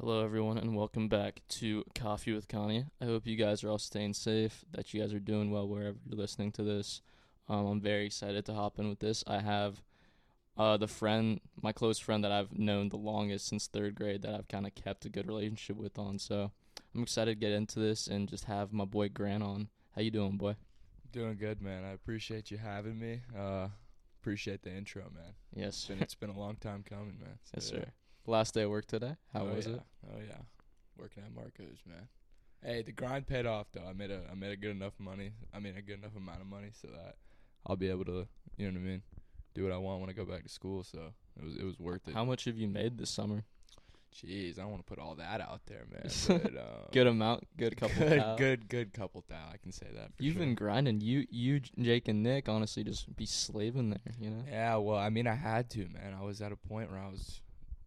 Hello, everyone, and welcome back to Coffee with Connie. I hope you guys are all staying safe, that you guys are doing well wherever you're listening to this. Um, I'm very excited to hop in with this. I have uh, the friend, my close friend that I've known the longest since third grade, that I've kind of kept a good relationship with on. So I'm excited to get into this and just have my boy Grant on. How you doing, boy? Doing good, man. I appreciate you having me. Uh, appreciate the intro, man. Yes, It's been, it's been a long time coming, man. So, yes, yeah. Last day of work today. How oh, was yeah. it? Oh yeah, working at Marco's, man. Hey, the grind paid off though. I made a I made a good enough money. I mean, a good enough amount of money so that I'll be able to, you know what I mean, do what I want when I go back to school. So it was it was worth it. How much have you made this summer? Jeez, I don't want to put all that out there, man. But, um, Good amount, good couple. good, thou. good, good couple thou. I can say that. For You've sure. been grinding. You, you, Jake, and Nick, honestly, just be slaving there. You know. Yeah, well, I mean, I had to, man. I was at a point where I was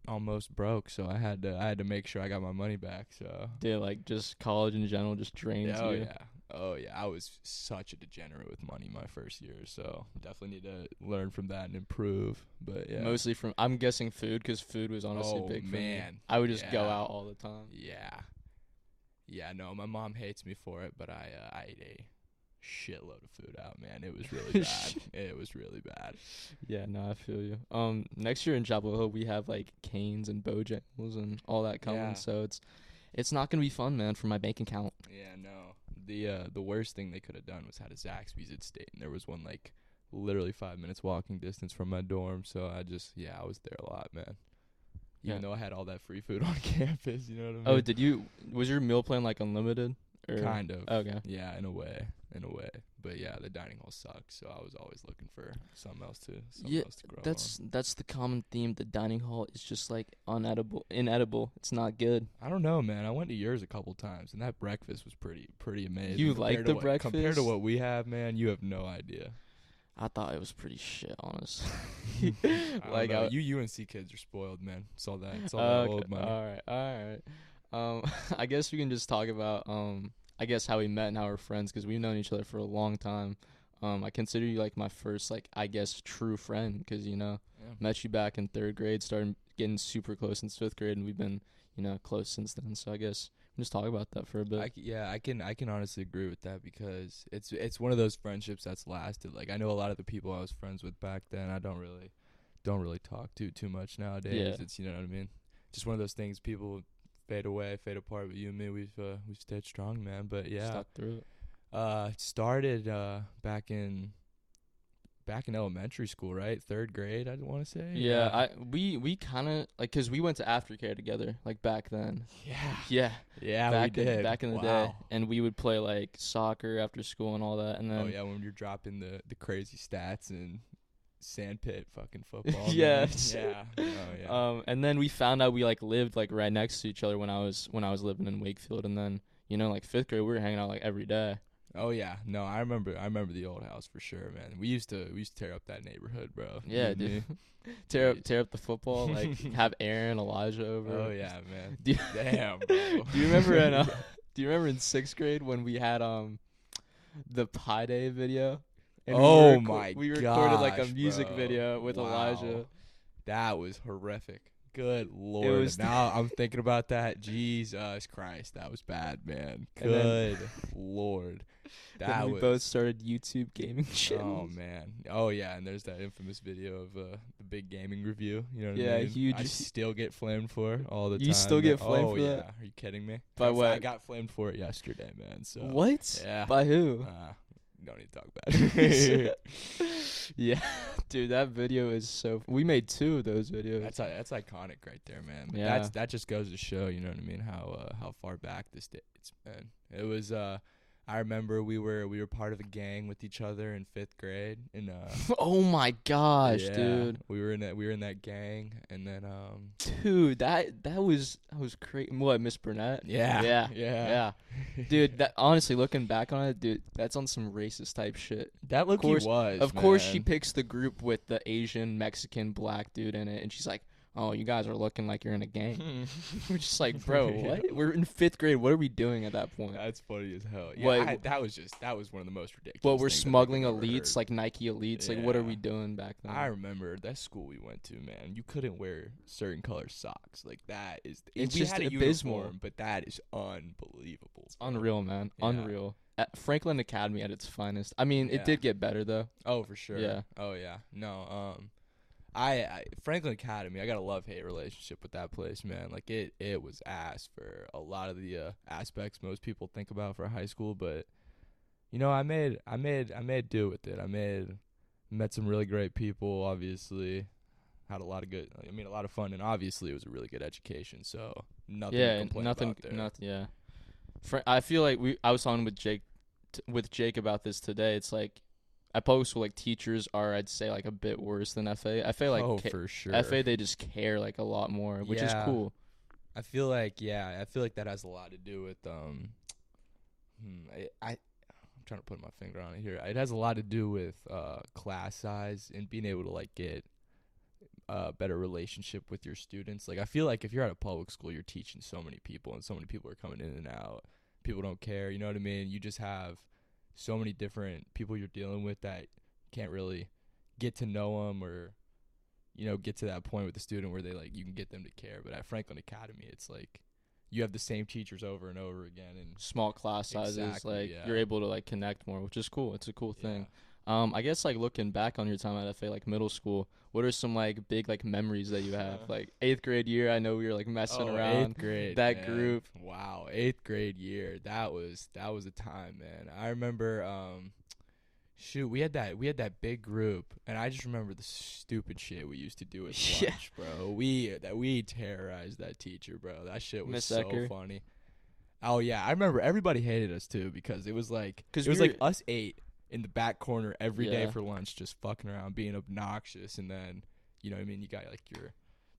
almost broke, so I had to I had to make sure I got my money back. So Dude, like just college in general just drains oh you. yeah, oh yeah. I was such a degenerate with money my first year, so definitely need to learn from that and improve. But yeah, Mostly from I'm guessing food because food was honestly Oh, big for me. man. I would just go out all the time. yeah, yeah. No, my mom hates me for it, but I uh, I ate a shitload of food out, man. It was really bad. it was really bad. Yeah, no, I feel you. Um, next year in Chapel Hill we have like Canes and Bojangles and all that coming, Yeah. so it's it's not gonna be fun, man, for my bank account. Yeah, no. The uh the worst thing they could have done was had a Zaxby's at State, and there was one like literally five minutes walking distance from my dorm. So I just yeah, I was there a lot, man. Even Yeah. though I had all that free food on campus, you know what I mean? Oh, did you? Was your meal plan like unlimited? Or? kind of. Okay. Yeah, in a way, in a way. But yeah, the dining hall sucks. so I was always looking for something else to something Yeah, else to grow That's on. that's the common theme. The dining hall is just like unedible, inedible. It's not good. I don't know, man. I went to yours a couple times, and that breakfast was pretty pretty amazing. You like the what, compared to what we have, man? You have no idea. I thought it was pretty shit, honestly. Like. I, you UNC kids are spoiled, man. It's all that. It's all Okay, that old money. All right, all right. Um, I guess we can just talk about um, I guess how we met and how we're friends because we've known each other for a long time. Um, I consider you like my first like I guess true friend because you know Yeah. met you back in third grade, started getting super close in fifth grade, and we've been you know close since then. So I guess we can just talk about that for a bit. I yeah, I can I can honestly agree with that because it's it's one of those friendships that's lasted. Like I know a lot of the people I was friends with back then. I don't really don't really talk to too much nowadays. Yeah. It's you know what I mean. Just one of those things. People fade away, fade apart. But you and me, we've uh, we've stayed strong, man. But yeah, Stuck through it. uh, started uh back in back in elementary school, right? Third grade, I want to say. Yeah, I we we kind of like because we went to aftercare together like back then. yeah, Yeah, yeah, back we in, did back in the day, and we would play like soccer after school and all that, and then oh yeah, when you're dropping the the crazy stats and sandpit fucking football. Yeah. man. yeah. Oh yeah. Um, and then we found out we like lived like right next to each other when I was when I was living in Wakefield, and then you know like fifth grade we were hanging out like every day. oh yeah. No, I remember. I remember the old house for sure, man. We used to we used to tear up that neighborhood, bro. Yeah, dude. tear up tear up the football, like have Aaron, Elijah over. Oh yeah, man. Do you, Damn, bro. do you remember in uh, Do you remember in sixth grade when we had um the Pi Day video? And we Oh reco- my We recorded like a music bro. video with Wow. Elijah. That was horrific. Good lord. was- now I'm thinking about that. Jesus Christ, that was bad, man. And then- Good lord. Then we was both started YouTube gaming Oh man. Oh yeah, and there's that infamous video of uh, the big gaming review. You know what Yeah, I mean? huge- I still get flamed for all the time. You still get flamed oh, for yeah. that? Are you kidding me? By what? I got flamed for it yesterday, man. So what? Yeah. By who? Uh, don't need to talk about it. yeah, dude, that video is so. We made two of those videos. that's that's iconic right there, man. But Yeah. that's that just goes to show, you know what I mean, how uh, how far back this day it's been. It was uh I remember we were we were part of a gang with each other in fifth grade, and uh, oh my gosh, yeah, dude, we were in that we were in that gang, and then um, dude, that that was that was crazy. What, Miss Burnett? yeah, yeah, yeah, yeah, dude. That honestly, looking back on it, dude, that's on some racist type shit. that look course- was. of course, she picks the group with the Asian, Mexican, black dude in it, and she's like, "Oh, you guys are looking like you're in a gang." We're just like, "Bro, what? We're in fifth grade. What are we doing at that point?" That's funny as hell. Yeah, What- I- that was just that was one of the most ridiculous. Well, we're things I think smuggling elites, heard. like Nike elites. Like, what are we doing back then? I remember that school we went to, man. You couldn't wear certain color socks. Like that is. It's we just had a abysmal. uniform, but that is unbelievable. Unreal, man. Yeah. Unreal. At Franklin Academy at its finest. I mean, Yeah. it did get better though. Oh, for sure. Yeah. Oh yeah. No. Um, I, I Franklin Academy. I got a love hate relationship with that place, man. Like it, it was ass for a lot of the uh, aspects most people think about for high school, but you know, I made, I made, I made do with it. I made, met some really great people. Obviously, had a lot of good. I mean, a lot of fun, and obviously, it was a really good education. So nothing. to yeah, complain nothing. Nothing. Yeah. Fra- I feel like we. I was talking with Jake, t- with Jake about this today. It's like, at public school, like teachers are, I'd say, like a bit worse than FA. I feel like oh, ca- for sure. FA they just care like a lot more, which is cool. I feel like yeah, I feel like that has a lot to do with um hmm, I, I I'm trying to put my finger on it here. It has a lot to do with uh class size and being able to like get a better relationship with your students. Like I feel like if you're at a public school, you're teaching so many people and so many people are coming in and out. People don't care, you know what I mean? You just have so many different people you're dealing with that can't really get to know them or you know get to that point with the student where they like you can get them to care but at franklin academy it's like you have the same teachers over and over again and Small class sizes, Exactly, like yeah. you're able to like connect more, which is cool. It's a cool yeah. Um, I guess like looking back on your time at FA, like middle school, what are some like big like memories that you have? like eighth grade year, I know we were like messing Oh, around. eighth grade that man. group. wow eighth grade year that was that was a time man i remember um shoot we had that we had that big group and i just remember the stupid shit we used to do at Yeah. bro we that we terrorized that teacher bro that shit was so Ecker. funny oh yeah i remember everybody hated us too because it was like 'Cause it was we like us eight in the back corner every day Yeah. for lunch just fucking around being obnoxious and then you know what i mean you got like your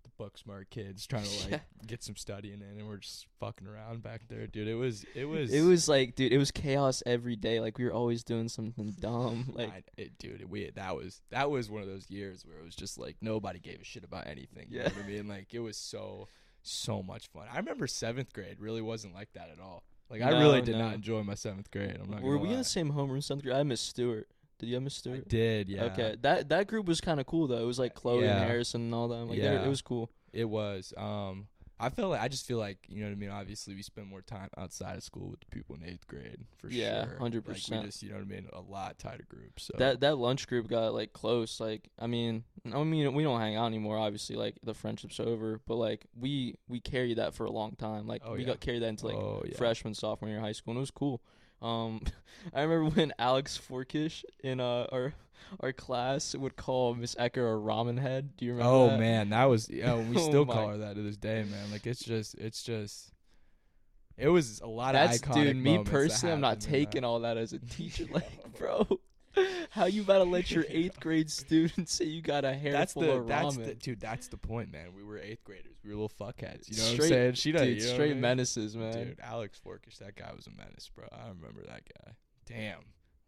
the book smart kids trying to like Yeah. get some studying in and we're just fucking around back there dude it was it was It was like, dude, it was chaos every day. Like we were always doing something dumb. Like I, it, dude we that was that was one of those years where it was just like nobody gave a shit about anything you Yeah. know what i mean like it was so so much fun i remember seventh grade really wasn't like that at all like i No, really did no. not enjoy my seventh grade i'm not were gonna Were we in lie. the same homeroom seventh grade? I miss Stewart. Did you have Miss I Stewart? did yeah Okay, that that group was kind of cool though. It was like Chloe and Harrison and all that. Like they were- Yeah. it was cool. It was. Um, I feel like I just feel like you know what I mean. Obviously, we spend more time outside of school with the people in eighth grade for Yeah, sure. 100%. Like we just you know what I mean. A lot tighter group. So That that lunch group got like close. Like I mean, I mean we don't hang out anymore. Obviously, like the friendship's over. But like we we carried that for a long time. Like Oh, we yeah. got carried that into like oh yeah. freshman sophomore year of high school, and it was cool. Um, I remember when Alex Forkish in uh, our our class would call Miss Ecker a ramen head. Do you remember? Oh that? man, that was yeah. We Oh still my- call her that to this day, man. Like it's just it's just. It was a lot That's of iconic dude. Me personally, I'm not happened in that. taking all that as a teacher. Like, bro, how you about to let your eighth grade student say you got a hair That's full the of that's the dude. That's the point, man. We were eighth graders. We were little fuckheads. You know Straight- what I'm saying? She doesn't. Dude, you know what I straight mean? menaces, man. Dude, Alex Forkish, that guy was a menace, bro. I remember that guy. Damn.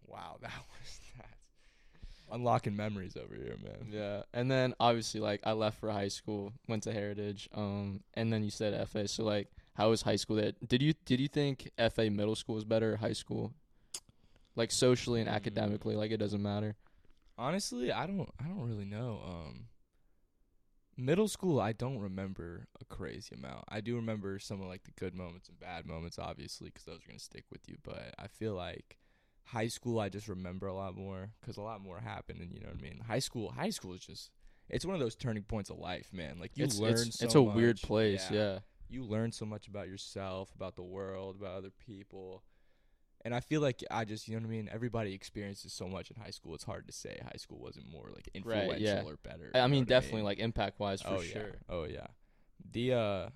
Wow, that was that. Unlocking memories over here, man. Yeah, and then obviously like I left for high school, went to Heritage, um, and then you said FA. So like, how was high school? That did you did you think FA middle school was better or high school? Like socially and Mm. academically, like it doesn't matter. Honestly, I don't I don't really know. Um middle school I don't remember a crazy amount. I do remember some of like the good moments and bad moments obviously cuz those are going to stick with you, but I feel like high school I just remember a lot more cuz a lot more happened and you know what I mean. High school high school is just it's one of those turning points of life, man. Like you it's learn it's, so it's a weird much. place. Yeah. you learn so much about yourself, about the world, about other people. And I feel like I just, you know what I mean? Everybody experiences so much in high school. It's hard to say high school wasn't more like Right, influential yeah. or better. I, I you know mean, definitely like impact wise for oh, sure. Yeah. Oh yeah. The uh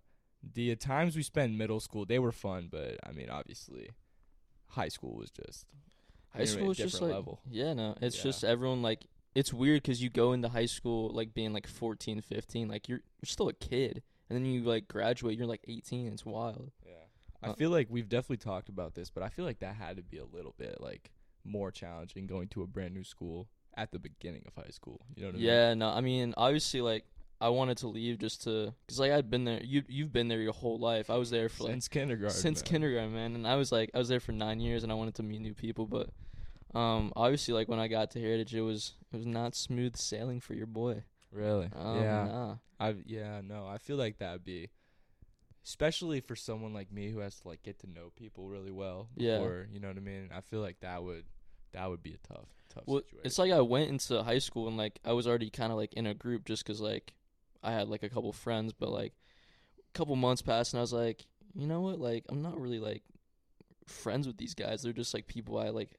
the times we spent middle school, they were fun, but I mean, obviously high school was just High school is just like level. yeah, no, it's Yeah. just everyone like it's weird because you go into high school like being like 14, 15, like you're you're still a kid, and then you like graduate, you're like 18. It's wild. Yeah. I Uh, feel like we've definitely talked about this, but I feel like that had to be a little bit like more challenging going to a brand new school at the beginning of high school. You know what I mean? Yeah, no, I mean, obviously, like I wanted to leave just to cuz like I'd been there you you've been there your whole life. I was there for like Since kindergarten. since man. kindergarten, man. And I was like, I was there for nine years, and I wanted to meet new people. But um, obviously, like when I got to Heritage, it was it was not smooth sailing for your boy. Really? Um, yeah. nah. I yeah no. I feel like that would be, especially for someone like me who has to like get to know people really well. Yeah. Before, you know what I mean. I feel like that would that would be a tough tough Well, situation. it's like I went into high school and like I was already kind of like in a group just 'cause like I had like a couple friends, but like a couple months passed and I was like, you know what? Like I'm not really like friends with these guys. They're just like people I like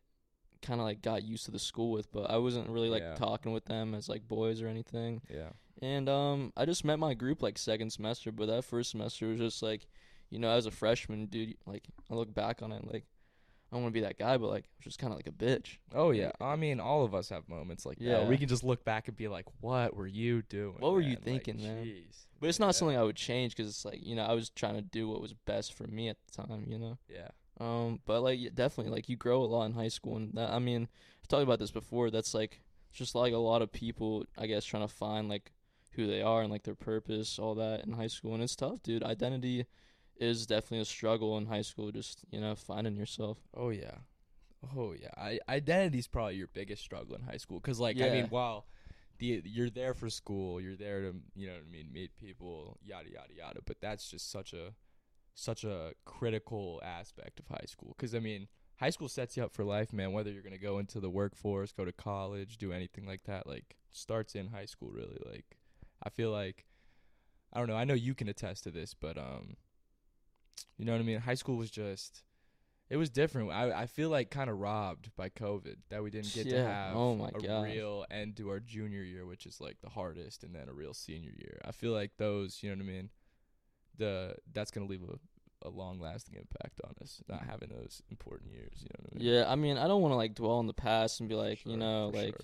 kind of like got used to the school with, but I wasn't really like Yeah. talking with them as like boys or anything. yeah. And um, I just met my group like second semester, but that first semester was just like, you know, as a freshman, dude, like I look back on it, like I don't want to be that guy, but like I was just kind of like a bitch. Oh yeah. I mean, all of us have moments like that. Yeah. where We can just look back and be like, "What were you doing? What were you man? Like, thinking, man? jeez. But it's not Yeah. something I would change because it's like you know I was trying to do what was best for me at the time, you know. Yeah. Um, but like definitely like you grow a lot in high school, and that, I mean I've talked about this before. That's like just like a lot of people, I guess, trying to find like who they are and like their purpose, all that in high school, and it's tough, dude. Identity is definitely a struggle in high school. Just you know finding yourself. Oh yeah. Oh yeah. I, identity's probably your biggest struggle in high school cuz like I mean, while the you're there for school, you're there to, you know what I mean, meet people, yada yada yada, but that's just such a such a critical aspect of high school cuz I mean, high school sets you up for life, man, whether you're going to go into the workforce, go to college, do anything like that, like starts in high school really like I feel like I don't know, I know you can attest to this, but um you know what I mean? High school was just it was different. I I feel like kind of robbed by COVID that we didn't get to have Oh my a gosh. real end to our junior year, which is like the hardest, and then a real senior year. I feel like those, you know what I mean. The that's gonna leave a, a long lasting impact on us not having those important years. You know what I mean? Yeah, I mean I don't want to like dwell on the past and be like you know like sure.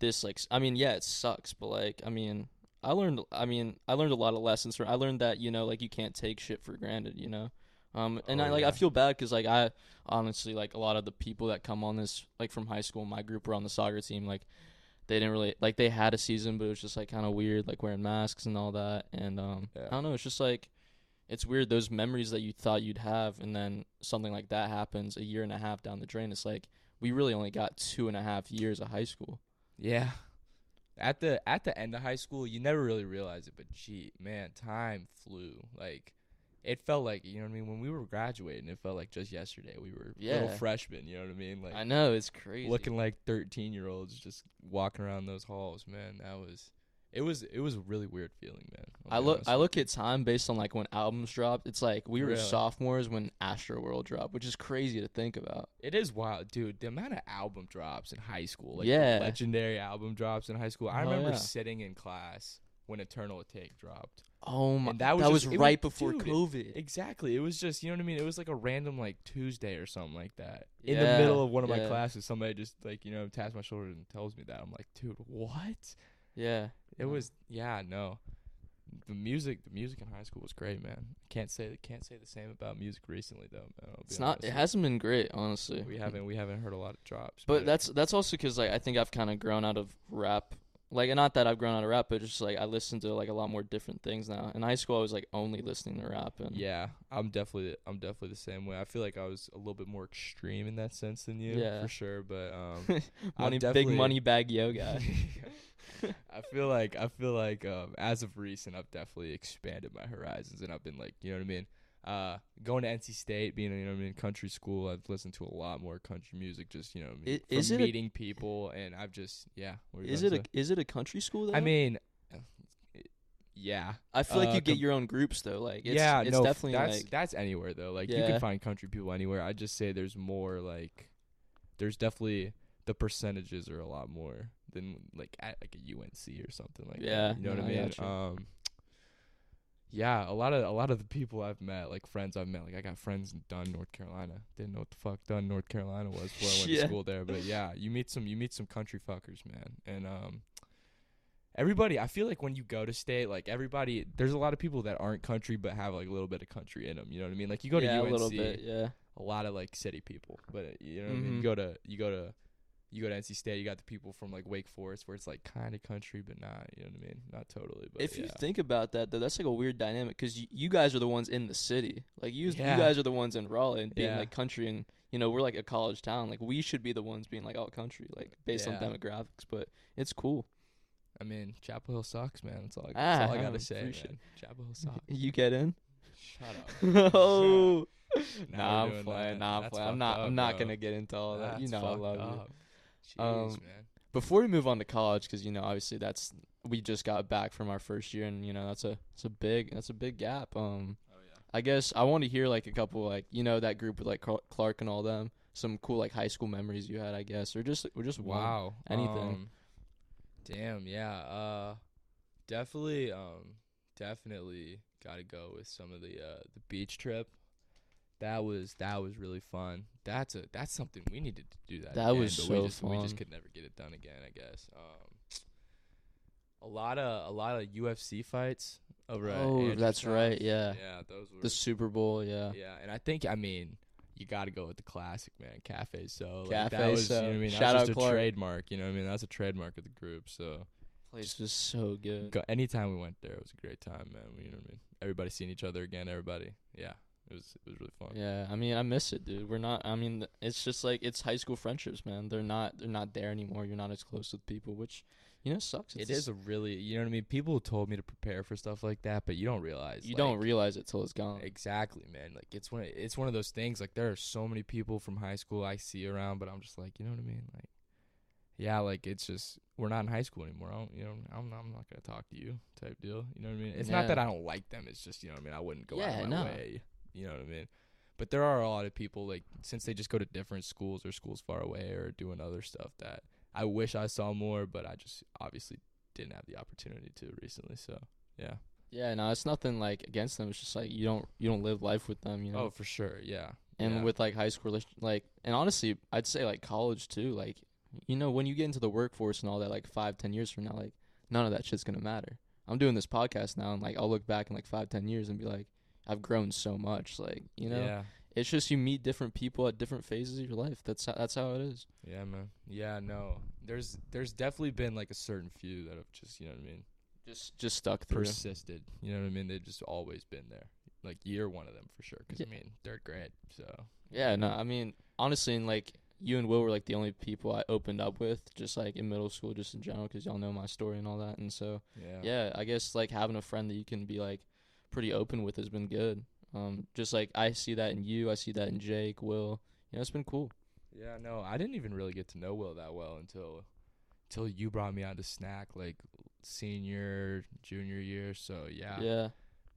this like i mean yeah it sucks, but like I mean I learned I mean I learned a lot of lessons from I learned that you know like you can't take shit for granted, you know. Um and Oh, I like yeah. I feel bad cuz like I honestly like a lot of the people that come on this like from high school my group were on the soccer team like they didn't really like they had a season but it was just like kind of weird like wearing masks and all that and um Yeah. I don't know it's just like it's weird those memories that you thought you'd have and then something like that happens a year and a half down the drain it's like we really only got two and a half years of high school Yeah. At the at the end of high school, you never really realize it, but gee, man, time flew. Like it felt like you know what I mean. When we were graduating, it felt like just yesterday. We were little freshmen. You know what I mean? Like i know it's crazy looking like 13 year olds just walking around those halls man that was it was it was a really weird feeling man I'll I look I look at time based on like when albums dropped. It's like we were Really? sophomores when Astroworld dropped, which is crazy to think about. it is wild dude the amount of album drops in high school like the Yeah. legendary album drops in high school i Oh, remember yeah. sitting in class when Eternal Atake dropped Oh my! And that that was was, just- it right was- before dude, it- COVID. exactly it was just you know what i mean it was like a random like tuesday or something like that in the Yeah, middle of one of my yeah. classes somebody just like you know taps my shoulder and tells me that i'm like dude what yeah, It was yeah, no. The music, the music in high school was great, man. Can't say can't say the same about music recently though. Man, It's not. honest It hasn't been great, honestly. We haven't we haven't heard a lot of drops. But that's that's also because like I think I've kind of grown out of rap. Like not that I've grown out of rap, but just like I listen to like a lot more different things now. In high school, I was like only listening to rap, and yeah, I'm definitely I'm definitely the same way. I feel like I was a little bit more extreme in that sense than you, Yeah. for sure. But um, money big Moneybagg Yo guy. I feel like I feel like um, as of recent, I've definitely expanded my horizons, and I've been like, you know what I mean. Uh, going to NC State, being you know what I mean, country school, I've listened to a lot more country music. Just you know, I is from it a- meeting people, and I've just yeah. what were you is it a is it a country school? Though? I mean, uh, yeah, I feel like uh, you get com- your own groups though. Like it's, yeah. it's no, definitely that's like that's anywhere though. Like you can find country people anywhere. I just say there's more like, there's definitely the percentages are a lot more than like at like a UNC or something like Yeah, that. You know no, what I I mean? gotcha. Um, yeah, a lot of a lot of the people I've met, like friends I've met, like I got friends in Dunn, North Carolina. Didn't know what the fuck Dunn, North Carolina was before I went Yeah. to school there, but yeah, you meet some you meet some country fuckers, man, and um. Everybody, I feel like when you go to state, like everybody, there's a lot of people that aren't country but have like a little bit of country in them. You know what I mean? Like you go yeah, to UNC, a little bit. Yeah, a lot of like city people, but you know what I mean. You Mhm. go to you go to you go to NC State, you got the people from like Wake Forest, where it's like kind of country, but not. You know what I mean? Not totally, but if you think about that, though, that's like a weird dynamic because you, you guys are the ones in the city. Like you, Yeah. you guys are the ones in Raleigh and being Yeah. like country, and you know we're like a college town. Like we should be the ones being like all country, like based Yeah. on demographics. But it's cool. I mean, Chapel Hill sucks, man. That's all. I, Ah, that's all I I gotta say, man. Chapel Hill sucks. You get in? Shut up. oh, Now nah, we're I'm playing. that. Nah, I'm playing. I'm not. up, I'm not bro. gonna get into all that. You know I love you. Jeez, Um, man. Before we move on to college, because you know obviously that's we just got back from our first year, and you know that's a it's a big that's a big gap. Um, Oh yeah. I guess I want to hear like a couple like you know that group with like Clark and all them. Some cool like high school memories you had, I guess, or just or just one. Wow. anything. Um, damn. Yeah. Uh, definitely. Um, definitely got to go with some of the uh the beach trip. That was that was really fun. That's a that's something we needed to do that. That again, was so we just, We just could never get it done again. I guess. Um, a lot of a lot of UFC fights over. Oh, that's right, yeah. Yeah. Those were The Super Bowl, yeah. yeah, and I think I mean you got to go with the classic man, Cafe So. Like, Cafe that was, You know So. what I mean? Shout That's out just a Clark. trademark. You know what I mean? That's a trademark of the group. So Place was so good. go, anytime we went there, it was a great time, man. You know what I mean? Everybody seeing each other again. Everybody, yeah, it was it was really fun. Yeah, I mean, I miss it, dude. We're not. I mean, it's just like it's high school friendships, man. They're not. They're not there anymore. You're not as close with people, which, you know, sucks. It It's a really, you know what I mean. People told me to prepare for stuff like that, but you don't realize You like, don't realize it till it's gone. Exactly, man. Like it's one. It's one of those things. Like there are so many people from high school I see around, but I'm just like, you know what I mean? Like, yeah, like it's just we're not in high school anymore. I don't, you know, I'm not, I'm not gonna talk to you, type deal. You know what I mean? It's not that I don't like them. It's just you know what I mean. I wouldn't go out Yeah, of my no. way. You know what I mean? But there are a lot of people like since they just go to different schools or schools far away or doing other stuff that I wish I saw more, but I just obviously didn't have the opportunity to recently. So yeah. Yeah, no, it's nothing like against them. It's just like you don't you don't live life with them, you know. Oh, for sure. Yeah. and yeah. with like high school, like, and honestly, I'd say like college too. Like, you know, when you get into the workforce and all that, like five, ten years from now, like none of that shit's gonna matter. I'm doing this podcast now, and like I'll look back in like five, ten years and be like, I've grown so much. Like, you know, Yeah. it's just you meet different people at different phases of your life. That's how, that's how it is. Yeah, man. Yeah, no. There's there's definitely been like a certain few that have just, you know what I mean, Just just stuck through. persisted. You know what I mean? They've just always been there. Like you're one of them for sure cuz Yeah. I mean, third grade. So, Yeah, no, I mean, honestly, and like you and Will were like the only people I opened up with, just like in middle school, just in general, because y'all know my story and all that. And so, yeah. yeah, I guess like having a friend that you can be like pretty open with has been good. Um, just like I see that in you, I see that in Jake, Will. You know, it's been cool. Yeah, no. I didn't even really get to know Will that well until until you brought me on to snack like senior, junior year. So, yeah. Yeah,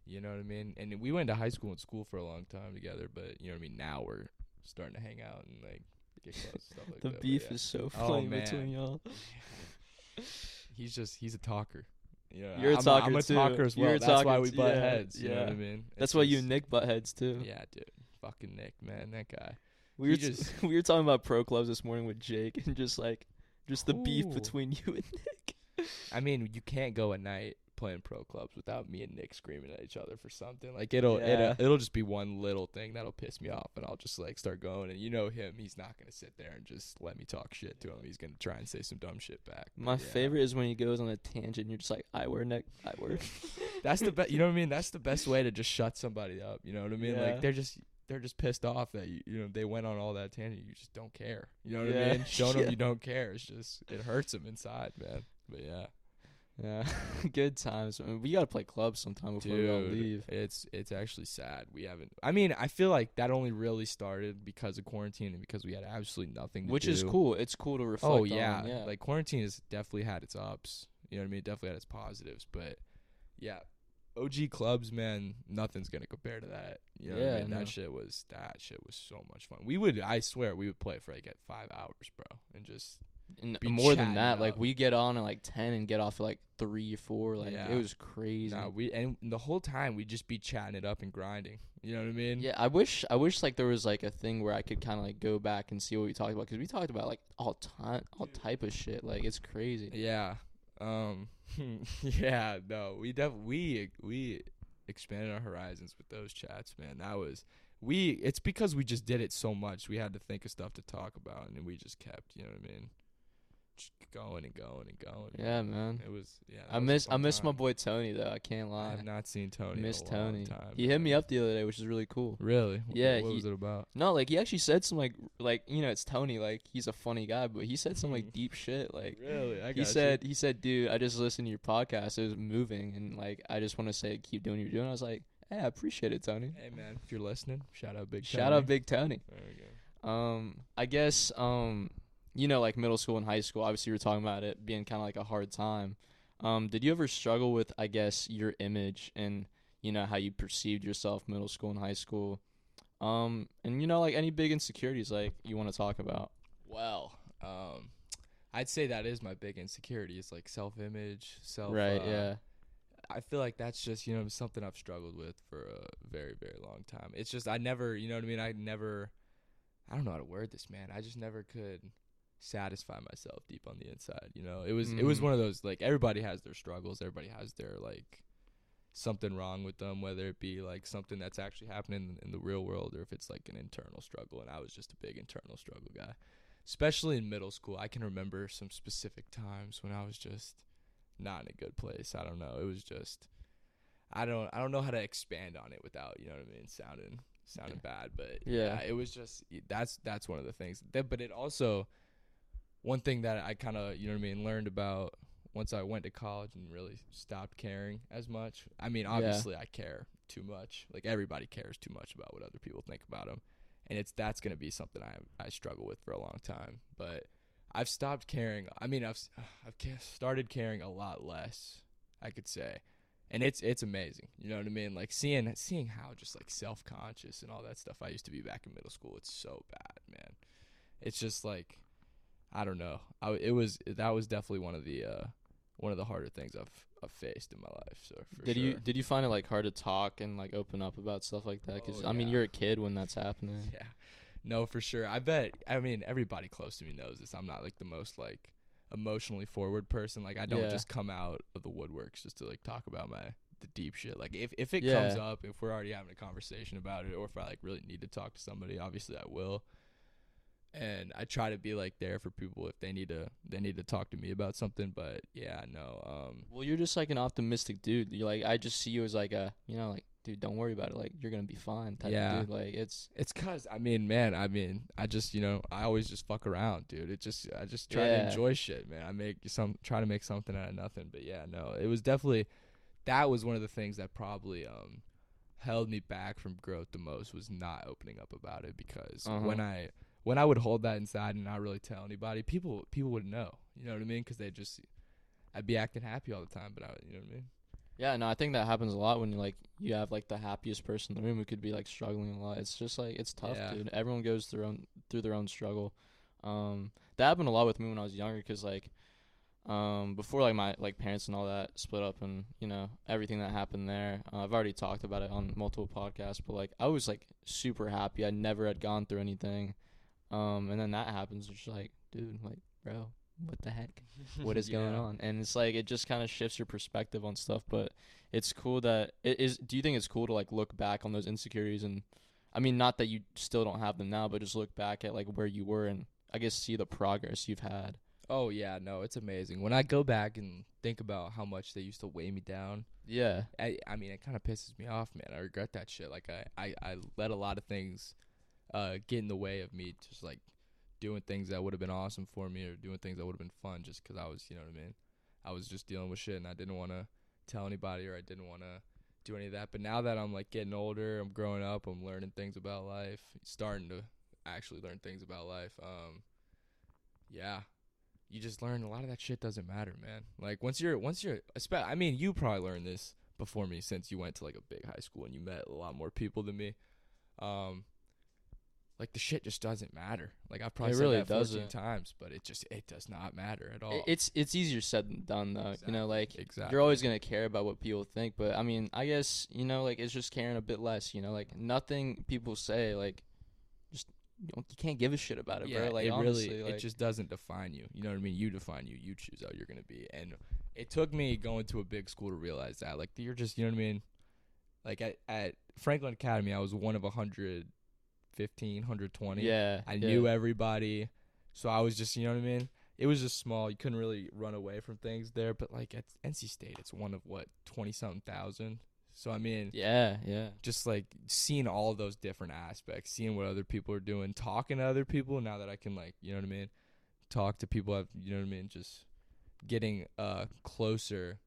You know what I mean? And we went to high school and school for a long time together, but you know what I mean? Now we're starting to hang out and like get close stuff like the that. beef yeah. is so Oh, funny man. between y'all. he's just he's a talker. Know, You're a I'm talker I'm a too. talker as well. You're a That's why talker we too. butt Yeah, heads. You know what I yeah. mean? That's It's why you just- and Nick butt heads too. Yeah, dude. Fucking Nick, man, that guy. we he were t- just- we were talking about pro clubs this morning with Jake and just like just the beef Ooh. between you and Nick. I mean, you can't go at night playing pro clubs without me and Nick screaming at each other for something. Like it'll Yeah. it'll, it'll just be one little thing that'll piss me off, and I'll just like start going. And you know him, he's not gonna sit there and just let me talk shit to him. He's gonna try and say some dumb shit back. But My yeah. favorite is when he goes on a tangent. and You're just like, I wear Nick, I wear. That's the best. You know what I mean? That's the best way to just shut somebody up. You know what I mean? Yeah. Like they're just they're just pissed off that you you know they went on all that tangent. You just don't care. You know what Yeah. I mean? Showing them you don't care. It's just it hurts them inside, man. But yeah, Yeah, good times. I mean, we gotta play clubs sometime before we all leave. it's it's actually sad. We haven't. I mean, I feel like that only really started because of quarantine and because we had absolutely nothing. To Which is cool. It's cool to reflect. Oh on, yeah. yeah. like quarantine has definitely had its ups. You know what I mean? It definitely had its positives, but yeah, OG clubs, man, nothing's gonna compare to that. You know Yeah, I mean? That shit was that shit was so much fun. We would, I swear, we would play for like at five hours, bro, and just and be more than that, it like we get on at like ten and get off at like three, four. Like Yeah. it was crazy. nah, we and the whole time we'd just be chatting it up and grinding. You know what I mean? yeah, I wish I wish like there was like a thing where I could kind of like go back and see what we talked about because we talked about like all time, all type of shit. Like it's crazy. Yeah. Um. yeah. No. We def we we expanded our horizons with those chats, man. That was we. It's because we just did it so much. We had to think of stuff to talk about, and we just kept. You know what I mean? Going and going and going. Yeah, man. It was yeah. I was miss I miss my boy Tony though. I can't lie. I've not seen Tony. miss in a long Tony. Time, He hit me up the other day, which is really cool. Really? Yeah, What he- was it about? No, like he actually said some like like you know it's Tony like he's a funny guy, but he said some like deep shit like. Really? I He said, "He said, dude, I just listened to your podcast. It was moving, and like, I just want to say, keep doing what you're doing." I was like, "Hey, I appreciate it, Tony. Hey man, if you're listening, shout out Big. Shout Tony. out, Big Tony." There we go. Um, I guess um, you know, like middle school and high school. Obviously, we were talking about it being kind of like a hard time. Um, did you ever struggle with, I guess, your image and you know how you perceived yourself middle school and high school? Um, and you know, like any big insecurities like you want to talk about? Well, um, I'd say that is my big insecurity. It's like self-image, self. right? uh, yeah. I feel like that's just you know something I've struggled with for a very very long time. It's just I never you know what I mean. I never. I don't know how to word this, man. I just never could satisfy myself deep on the inside. You know, it was it was Mhm. one of those like everybody has their struggles. Everybody has their like something wrong with them, whether it be like something that's actually happening in, in the real world or if it's like an internal struggle. And I was just a big internal struggle guy, especially in middle school. I can remember some specific times when I was just not in a good place. I don't know. It was just I don't I don't know how to expand on it without you know what I mean sounding sounding bad, but Yeah. yeah, it was just that's that's one of the things. That, but it also one thing that I kind of you know what I mean learned about once I went to college and really stopped caring as much. I mean, Yeah. obviously I care too much. Like everybody cares too much about what other people think about them, and it's that's gonna be something I I struggle with for a long time. But I've stopped caring. I mean, I've I've started caring a lot less. I could say, and it's it's amazing. You know what I mean? Like seeing seeing how just like self conscious and all that stuff I used to be back in middle school. It's so bad, man. It's just like I don't know. I it was that was definitely one of the uh one of the harder things I've I've faced in my life. So for did sure. you did you find it like hard to talk and like open up about stuff like that? Because Oh, I mean, you're a kid when that's happening. Yeah. No, for sure. I bet. I mean, everybody close to me knows this. I'm not like the most like emotionally forward person. Like I don't Yeah. just come out of the woodworks just to like talk about my the deep shit. Like if if it comes up, if we're already having a conversation about it, or if I like really need to talk to somebody, obviously I will. And I try to be like there for people if they need to they need to talk to me about something. But yeah, no. Um, Well, you're just like an optimistic dude. You're like, I just see you as like a, you know, like, dude, don't worry about it. Like, you're gonna be fine. Type Yeah. Of dude. Like, it's It's cause I mean, man, I mean, I just you know, I always just fuck around, dude. It just I just try Yeah. to enjoy shit, man. I make some try to make something out of nothing. But yeah, no, it was definitely that was one of the things that probably um held me back from growth the most was not opening up about it because Uh-huh. when I when I would hold that inside and not really tell anybody, people people would know. You know what I mean? Because they just I'd be acting happy all the time, but I you know what I mean? yeah. No, I think that happens a lot when you like you have like the happiest person in the room who could be like struggling a lot. It's just like it's tough, Yeah. dude. Everyone goes through own through their own struggle. Um, that happened a lot with me when I was younger, cause like, um, before like my like parents and all that split up and you know everything that happened there. Uh, I've already talked about it on multiple podcasts, but like I was like super happy. I never had gone through anything. Um, and then that happens. It's just like, dude, like, bro, what the heck? What is going on? And it's like it just kind of shifts your perspective on stuff. But it's cool that it is. Do you think it's cool to like look back on those insecurities and, I mean, not that you still don't have them now, but just look back at like where you were and I guess see the progress you've had. Oh yeah, no, it's amazing. When I go back and think about how much they used to weigh me down, Yeah. I I mean it kind of pisses me off, man. I regret that shit. Like I, I I let a lot of things uh get in the way of me just like doing things that would have been awesome for me or doing things that would have been fun just cuz I was, you know what I mean? I was just dealing with shit and I didn't want to tell anybody or I didn't want to do any of that. But now that I'm like getting older, I'm growing up, I'm learning things about life, starting to actually learn things about life. Um yeah, you just learn a lot of that shit doesn't matter, man. Like once you're once you're I mean, you probably learned this before me since you went to like a big high school and you met a lot more people than me. Um like the shit just doesn't matter. Like I've probably It said really that 14 doesn't. times, but it just it does not matter at all. It's it's easier said than done though. You know, like exactly. you're always gonna care about what people think, but I mean, I guess you know, like it's just caring a bit less. You know, like nothing people say, like just you, don't, you can't give a shit about it, yeah, bro. Like it honestly, really like, it just doesn't define you. You know what I mean? You define you. You choose how you're gonna be. And it took me going to a big school to realize that. Like you're just you know what I mean? Like at, at Franklin Academy I was one of 115, 120. yeah. I yeah. knew everybody. So I was just you know what I mean? it was just small. You couldn't really run away from things there. But like at NC State, it's one of what twenty something thousand. So I mean, Yeah, yeah. just like seeing all of those different aspects, seeing what other people are doing, talking to other people. Now that I can like, you know what I mean, talk to people. I've, you know what I mean, just getting uh closer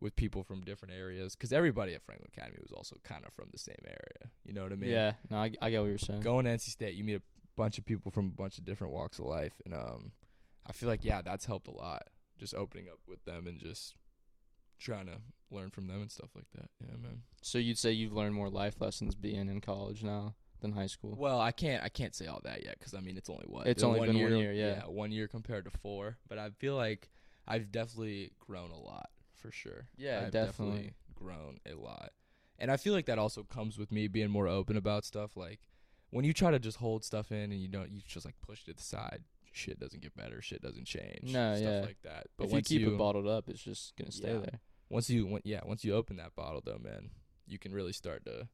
with people from different areas because everybody at Franklin Academy was also kind of from the same area. You know what I mean? yeah, no, I, I get what you're saying. Going to NC State, you meet a bunch of people from a bunch of different walks of life, and um, I feel like yeah, that's helped a lot. Just opening up with them and just trying to learn from them and stuff like that. Yeah, man. So you'd say you've learned more life lessons being in college now than high school? Well, I can't I can't say all that yet because I mean it's only what It's only been one year, yeah. one year compared to four. But I feel like I've definitely grown a lot for sure. Yeah, I've definitely. grown a lot, and I feel like that also comes with me being more open about stuff. Like when you try to just hold stuff in and you don't, you just like push it to the side. Shit doesn't get better. Shit doesn't change. No, stuff yeah. like that. But if you once keep it bottled up, it's just gonna stay Yeah. there. once you yeah once you open that bottle though man you can really start to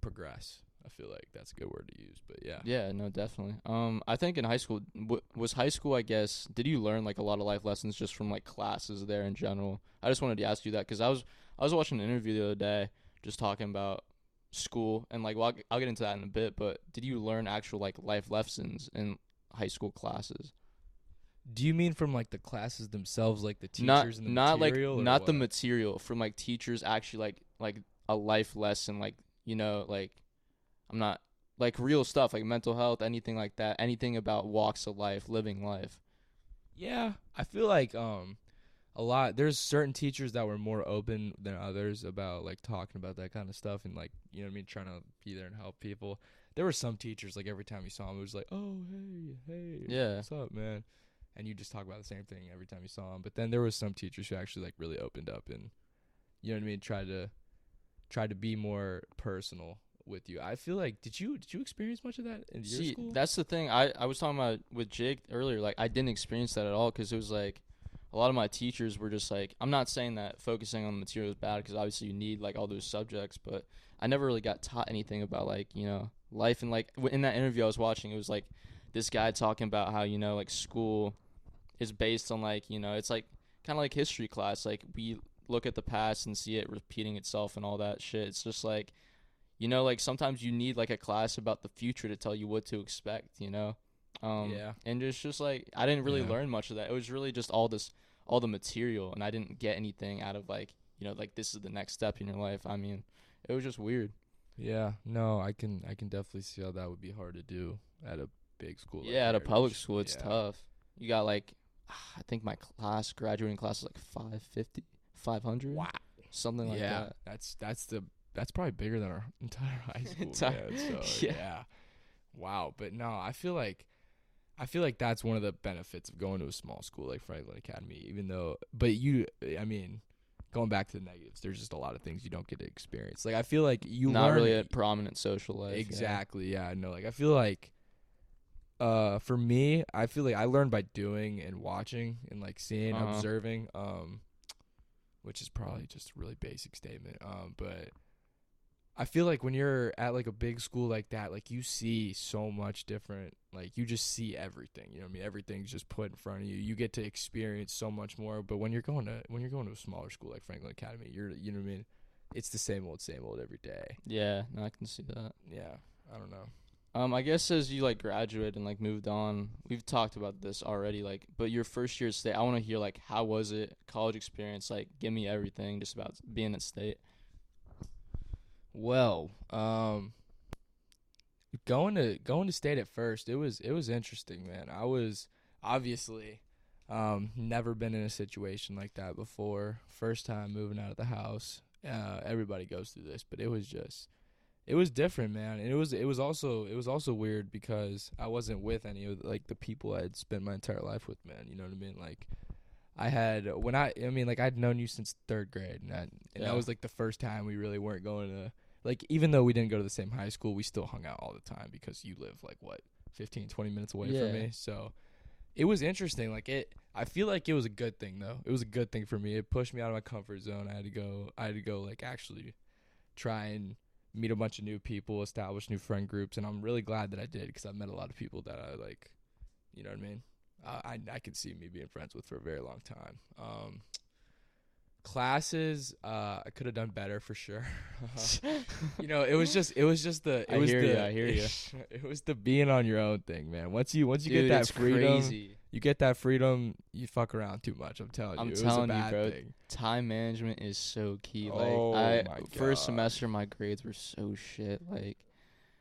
progress i feel like that's a good word to use but yeah Yeah, no, definitely. Um, I think in high school w- was high school. I guess did you learn like a lot of life lessons just from like classes there in general? I just wanted to ask you that because I was I was watching an interview the other day just talking about school and like well, I'll, g- I'll get into that in a bit. But did you learn actual like life lessons in high school classes? do you mean from like the classes themselves like the teachers not and the not like material, or not the material from like teachers actually like like a life lesson like you know like I'm not like real stuff like mental health anything like that anything about walks of life living life. yeah i feel like um a lot there's certain teachers that were more open than others about like talking about that kind of stuff and like you know what i mean trying to be there and help people there were some teachers like every time you saw them it was like oh hey hey Yeah. what's up man and you just talk about the same thing every time you saw them but then there was some teachers who actually like really opened up and you know what i mean tried to tried to be more personal with you i feel like did you did you experience much of that in your See, school that's the thing. I I was talking about with Jake earlier. Like, I didn't experience that at all because it was like a lot of my teachers were just like. I'm not saying that focusing on the material is bad because obviously you need like all those subjects, but I never really got taught anything about like you know life and like in that interview I was watching. It was like this guy talking about how you know like school is based on like you know it's like kind of like history class. Like we look at the past and see it repeating itself and all that shit. It's just like you know like sometimes you need like a class about the future to tell you what to expect you know? Um Yeah. and it's just like i didn't really Yeah. learn much of that. It was really just all this all the material and i didn't get anything out of like you know like this is the next step in your life. I mean it was just weird. Yeah. No i can i can definitely see how that would be hard to do at a big school like yeah at a public school it's Yeah. tough. You got like i think my class graduating class is like 550 500 wow. Something like yeah. that. That's that's the that's probably bigger than our entire high school Entire- man, so, yeah. yeah wow but no i feel like i feel like that's one of the benefits of going to a small school like franklin academy even though but you i mean going back to the negatives there's just a lot of things you don't get to experience like i feel like you not learn really a prominent social life yeah. exactly yeah no like i feel like uh for me i feel like i learned by doing and watching and like seeing Uh-huh. observing um which is probably just a really basic statement um but i feel like when you're at like a big school like that like you see so much different like you just see everything you know what i mean everything's just put in front of you you get to experience so much more but when you're going to when you're going to a smaller school like franklin academy you're you know what i mean it's the same old same old every day yeah no, i can see that yeah i don't know Um, I guess as you like graduate and like moved on, we've talked about this already. Like, but your first year at state, I want to hear like how was it, college experience? Like, give me everything just about being at state. Well, um going to going to state at first, it was it was interesting, man. I was obviously um never been in a situation like that before. First time moving out of the house. Uh everybody goes through this, but it was just it was different, man. And it was it was also it was also weird because I wasn't with any of like the people I had spent my entire life with, man. You know what I mean? Like I had when I I mean like I'd known you since 3rd grade and that and Yeah. that was like the first time we really weren't going to like even though we didn't go to the same high school, we still hung out all the time because you live like what 15 20 minutes away Yeah. from me. So it was interesting. Like it I feel like it was a good thing though. It was a good thing for me. It pushed me out of my comfort zone. I had to go I had to go like actually try and meet a bunch of new people, establish new friend groups, and I'm really glad that I did because I've met a lot of people that I like, you know what I mean? uh, I I could see me being friends with for a very long time. Um, classes, uh, I could have done better for sure. you know, it was just it was just the it I was hear the ya, I hear ya. it was the being on your own thing, man. Once you once you Dude, get that freedom, crazy. you get that freedom, you fuck around too much. I'm telling I'm you, it telling was you, a bad bro. thing. Time management is so key. Like Oh I first semester my grades were so shit. Like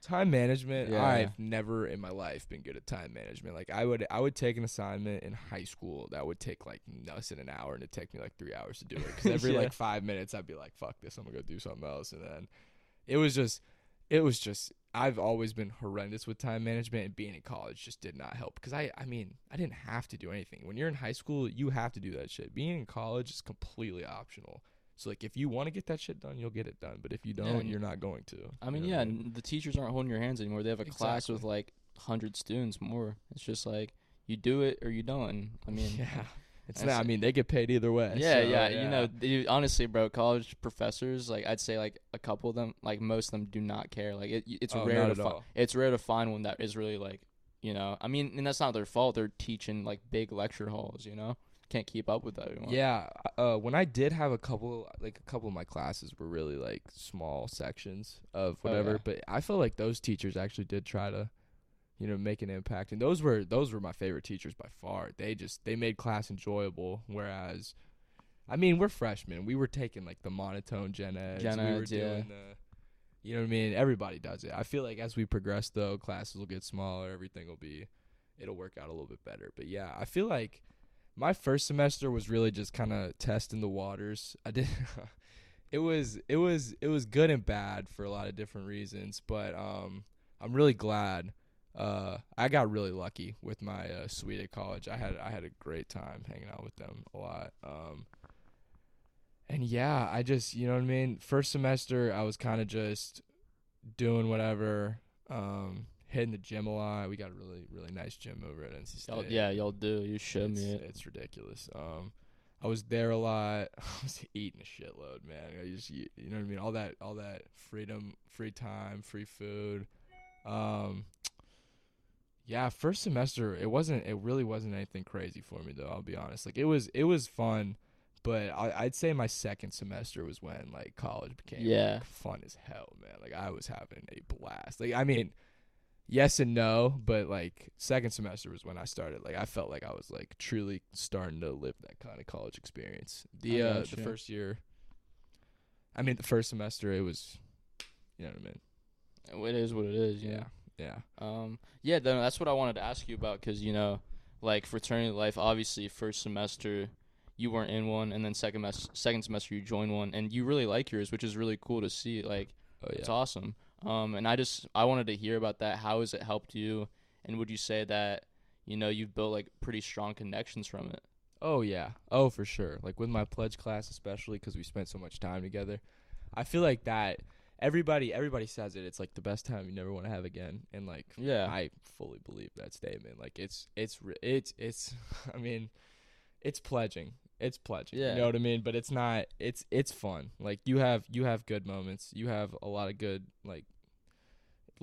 Time management, Yeah. I've never in my life been good at time management. Like I would I would take an assignment in high school that would take like less than an hour and it'd take me like 3 hours to do it cuz every Yeah. like 5 minutes I'd be like fuck this, I'm going to go do something else and then it was just it was just I've always been horrendous with time management and being in college just did not help cuz I I mean, I didn't have to do anything. When you're in high school, you have to do that shit. Being in college is completely optional. So like if you want to get that shit done, you'll get it done, but if you don't, and- you're not going to. I mean, You know yeah, what n- the teachers aren't holding your hands anymore. They have a class with like hundred students more. It's just like you do it or you don't. I mean, yeah. It's not. I mean, they get paid either way. Yeah, so, yeah, You know, they, honestly, bro, college professors, like I'd say, like a couple of them, like most of them, do not care. Like it, it's Oh, rare to find. It's rare to find one that is really like, you know. I mean, and that's not their fault. They're teaching like big lecture halls. You know, can't keep up with everyone. Yeah. Uh, when I did have a couple, like a couple of my classes were really like small sections of Oh, whatever, yeah. but I feel like those teachers actually did try to, you know, make an impact, and those were those were my favorite teachers by far. They just they made class enjoyable, whereas. I mean, we're freshmen. We were taking like the monotone gen eds. Gen we were yeah. doing the, you know what I mean. Everybody does it. I feel like as we progress, though, classes will get smaller. Everything will be, it'll work out a little bit better. But yeah, I feel like my first semester was really just kind of testing the waters. I did. it was it was it was good and bad for a lot of different reasons, but um, I'm really glad. Uh, I got really lucky with my uh, suite at college. I had I had a great time hanging out with them a lot. Um, and yeah, I just you know what I mean. First semester, I was kind of just doing whatever. Um, hitting the gym a lot. We got a really really nice gym over at NC State. Y'all, yeah, y'all do. You showed it's, me it. It's ridiculous. Um, I was there a lot. I was eating a shitload, man. I just, you, you know what I mean. All that, all that freedom, free time, free food. Um, yeah, first semester it wasn't. It really wasn't anything crazy for me though. I'll be honest. Like it was, it was fun, but I, I'd say my second semester was when like college became Yeah. like, fun as hell, man. Like I was having a blast. Like I mean, yes and no, but like second semester was when I started. Like I felt like I was like truly starting to live that kind of college experience. The uh, the first year, I mean, the first semester it was, you know what I mean? It is what it is. know? Yeah, yeah. Um, yeah, then that's what I wanted to ask you about because you know, like fraternity life. Obviously, first semester you weren't in one, and then second mes- second semester you joined one, and you really like yours, which is really cool to see. Like, Oh it's awesome. Um, and I just I wanted to hear about that. How has it helped you? And would you say that you know you've built like pretty strong connections from it? Oh yeah. Oh for sure. Like with my pledge class, especially because we spent so much time together. I feel like that. Everybody, everybody says it. It's like the best time you never want to have again, and like Yeah. I fully believe that statement. Like it's it's it's it's I mean, it's pledging. It's pledging. Yeah. You know what I mean? But it's not it's it's fun. Like you have you have good moments. You have a lot of good like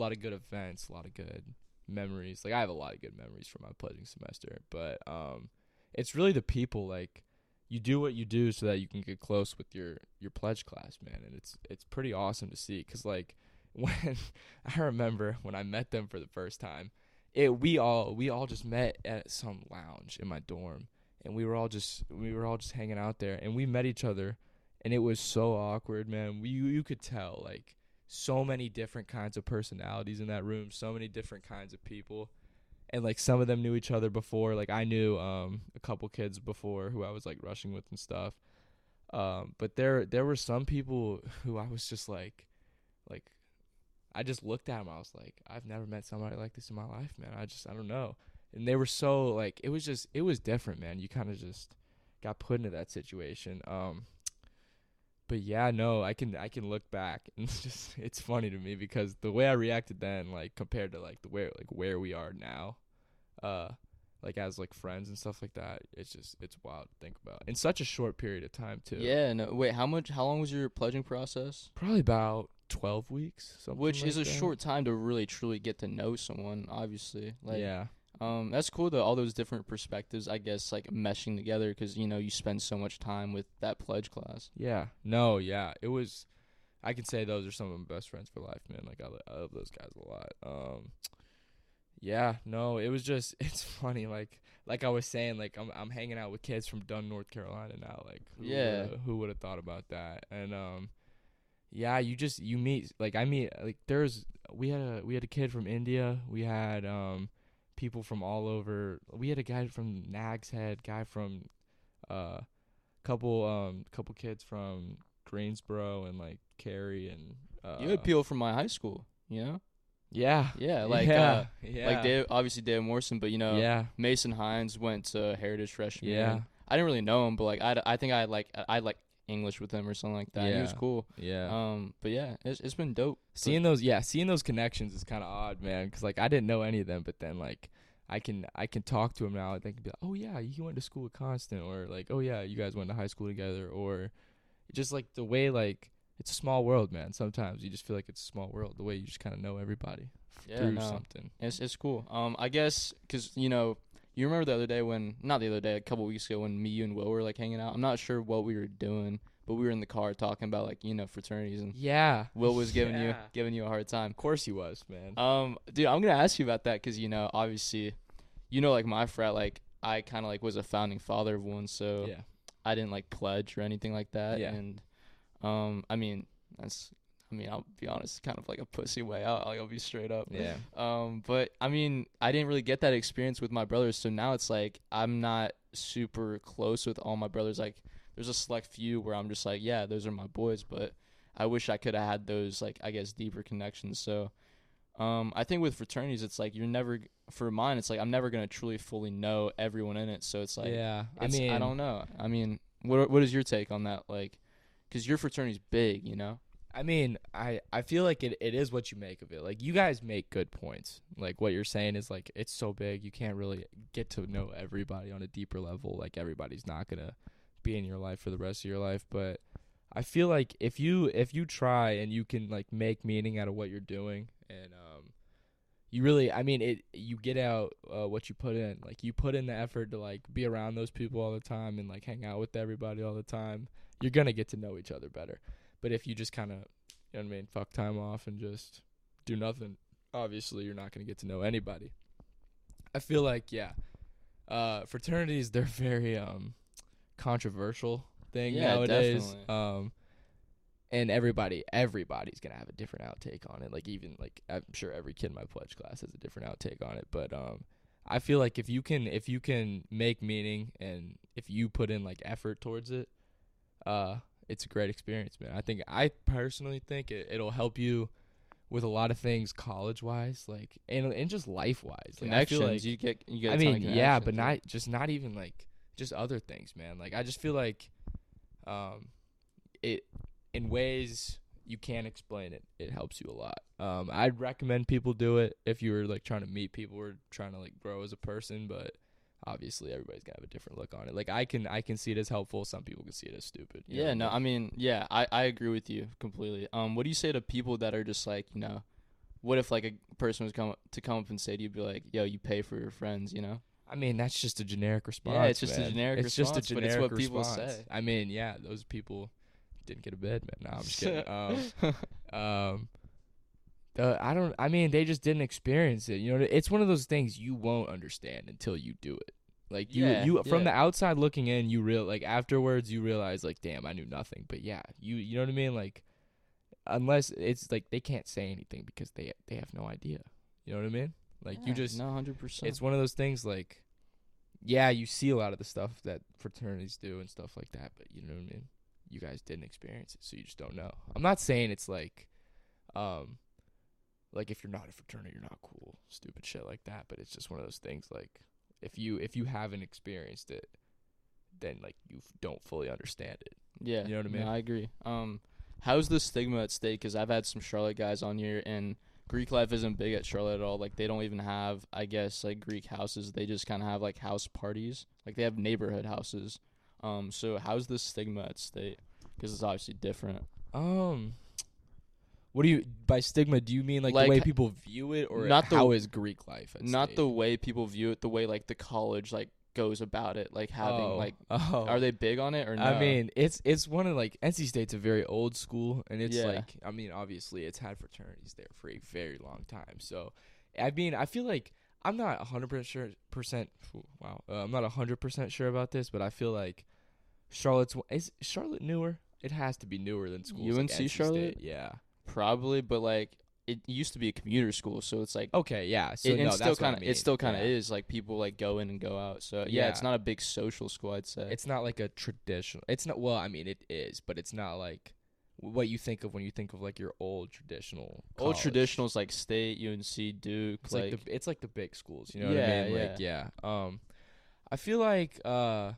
a lot of good events, a lot of good memories. Like I have a lot of good memories from my pledging semester, but um it's really the people like you do what you do so that you can get close with your your pledge class, man, and it's it's pretty awesome to see cuz like when I remember when I met them for the first time, it we all we all just met at some lounge in my dorm and we were all just we were all just hanging out there and we met each other and it was so awkward, man. We you, you could tell like so many different kinds of personalities in that room, so many different kinds of people. And like some of them knew each other before. Like I knew um a couple kids before who I was like rushing with and stuff. Um but there there were some people who I was just like like I just looked at them. I was like, I've never met somebody like this in my life, man. I just I don't know. And they were so like it was just it was different, man. You kind of just got put into that situation. Um but yeah, no, I can I can look back and it's just it's funny to me because the way I reacted then, like compared to like the where like where we are now, uh, like as like friends and stuff like that, it's just it's wild to think about in such a short period of time too. Yeah. No. Wait. How much? How long was your pledging process? probably about twelve weeks, something Which like is a that. short time to really truly get to know someone. Obviously. Like. yeah, Um, that's cool though. All those different perspectives, I guess, like meshing together because you know you spend so much time with that pledge class. Yeah. No, yeah. It was I can say those are some of my best friends for life, man. Like I, I love those guys a lot. Um yeah, no, it was just it's funny like like I was saying like I'm I'm hanging out with kids from Dunn, North Carolina now. Like who Yeah. would've- who would have thought about that? And um yeah, you just you meet like I meet like there's we had a we had a kid from India. We had um people from all over. We had a guy from Nag's Head, guy from uh couple um couple kids from Greensboro and like Cary and uh you had people from my high school, you know? Yeah. Yeah, like yeah, uh, yeah. like Dave, obviously David Morrison, but you know, yeah. Mason Hines went to Heritage freshman. Yeah. I didn't really know him, but like I, I think I like I like English with him or something like that. He was cool. Yeah. Um, but yeah, it's it's been dope. seeing those yeah, seeing those connections is kind of odd, man, cuz like I didn't know any of them, but then like I can I can talk to him now and they can be like, "Oh yeah, you went to school with Constant," or like, "Oh yeah, you guys went to high school together," or just like the way like it's a small world, man. Sometimes you just feel like it's a small world. The way you just kind of know everybody Yeah, through no. something. It's it's cool. Um, I guess because you know you remember the other day when not the other day a couple weeks ago when me you and Will were like hanging out. I'm not sure what we were doing, but we were in the car talking about like you know fraternities and Yeah. Will was giving you Yeah. giving you a hard time. Of course he was, man. Um, dude, I'm gonna ask you about that because you know, obviously, you know, like my frat, like I kind of like was a founding father of one, so yeah. I didn't like pledge or anything like that. Yeah. And, um, I mean, that's, I mean, I'll be honest, kind of like a pussy way out. Like I'll be straight up. Yeah. Um, but I mean, I didn't really get that experience with my brothers, so now it's like I'm not super close with all my brothers. Like, there's a select few where I'm just like, yeah, those are my boys, but I wish I could have had those like I guess deeper connections. So, um, I think with fraternities, it's like you're never for mine. It's like I'm never gonna truly fully know everyone in it. So it's like, yeah. I mean, I don't know. I mean, what what is your take on that? Like, because your fraternity's big, you know. I mean, I I feel like it, it is what you make of it. Like you guys make good points. Like what you're saying is like it's so big you can't really get to know everybody on a deeper level. Like everybody's not gonna be in your life for the rest of your life. But I feel like if you if you try and you can like make meaning out of what you're doing and um you really I mean it you get out uh, what you put in. Like you put in the effort to like be around those people all the time and like hang out with everybody all the time. You're gonna get to know each other better. But if you just kind of, you know what I mean, fuck time off and just do nothing, obviously you're not going to get to know anybody. I feel like, yeah, uh, fraternities, they're very um, controversial thing Yeah, nowadays. definitely. Um, and everybody, everybody's going to have a different outtake on it. Like, even, like, I'm sure every kid in my pledge class has a different outtake on it. But, um, I feel like if you can, if you can make meaning and if you put in, like, effort towards it, uh, it's a great experience, man. I think I personally think it, it'll help you with a lot of things college wise, like and and just life wise. Like, I feel like you get you get. I a ton of mean, yeah, but not just not even like just other things, man. Like I just feel like um it in ways you can't explain it. It helps you a lot. Um I'd recommend people do it if you were like trying to meet people or trying to like grow as a person, but obviously everybody's gonna have a different look on it. Like I can I can see it as helpful, some people can see it as stupid. you know Yeah, no, I mean, yeah, I, I agree with you completely. Um, what do you say to people that are just like, you know, what if like a person was come to come up and say to you, be like, yo, you pay for your friends, you know? I mean, that's just a generic response. Yeah, it's just a generic it's just a generic but it's what people response. say. I mean, yeah, those people didn't get a bed, man. No, I'm just kidding. Um, um, the I don't. I mean, they just didn't experience it. You know, it's one of those things you won't understand until you do it. Like you, Yeah, you from yeah. the outside looking in, you real like afterwards you realize like, damn, I knew nothing. But yeah, you you know what I mean? Like, unless it's like they can't say anything because they they have no idea. You know what I mean? Like you just no, hundred percent. it's one of those things like yeah you see a lot of the stuff that fraternities do and stuff like that but you know what i mean you guys didn't experience it so you just don't know i'm not saying it's like um like if you're not a fraternity you're not cool stupid shit like that but it's just one of those things like if you if you haven't experienced it then like you f- don't fully understand it Yeah, You know what I no, mean? I agree. Um, how's the stigma at stake? Because I've had some Charlotte guys on here, and Greek life isn't big at Charlotte at all. Like they don't even have, I guess, like Greek houses. They just kind of have like house parties. Like they have neighborhood houses. Um, so how's the stigma at stake? Because it's obviously different. Um. What do you by stigma? Do you mean like, Like, the way people view it, or not the- how is Greek life? Not State? the way people view it, the way like the college like goes about it, like having oh, like. oh. Are they big on it or no? I mean, it's it's one of like NC State's a very old school, and it's Yeah. like I mean, obviously, it's had fraternities there for a very long time. So, I mean, I feel like I'm not hundred percent sure. Percent wow, uh, I'm not hundred percent sure about this, but I feel like Charlotte's is Charlotte newer. It has to be newer than schools. like UNC NC Charlotte? State. Yeah. Probably, but like it used to be a commuter school, so it's like Okay. Yeah. So it, no, still I kind of mean. it still kind of Yeah. is like people like go in and go out. So yeah, it's not a big social school, I'd say. It's not like a traditional. It's not. Well, I mean, it is, but it's not like what you think of when you think of like your old traditional. old college. traditionals like State, UNC, Duke, It's like, like, the it's like the big schools, you know what I Yeah, mean? Like yeah. Um I feel like uh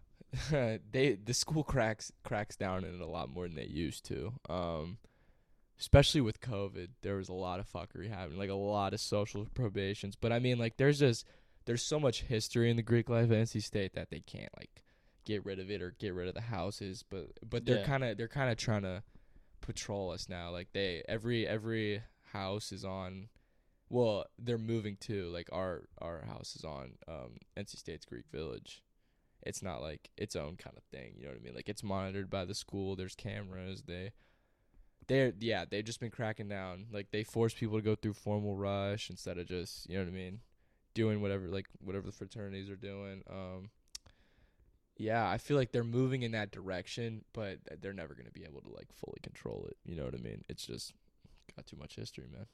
they the school cracks cracks down in it a lot more than they used to. Um especially with COVID, there was a lot of fuckery happening, like a lot of social probations. But I mean like there's just there's so much history in the Greek life at NC State that they can't like get rid of it or get rid of the houses. But but they're Yeah. kinda they're kinda trying to patrol us now. Like they every every house is on well, they're moving too. Like our our house is on um NC State's Greek Village. It's not like its own kind of thing, you know what I mean? Like it's monitored by the school. There's cameras. They they're yeah, they've just been cracking down. Like they force people to go through formal rush instead of just, you know what I mean, doing whatever like whatever the fraternities are doing. Um yeah, I feel like they're moving in that direction, but they're never going to be able to like fully control it. You know what I mean? It's just got too much history, man.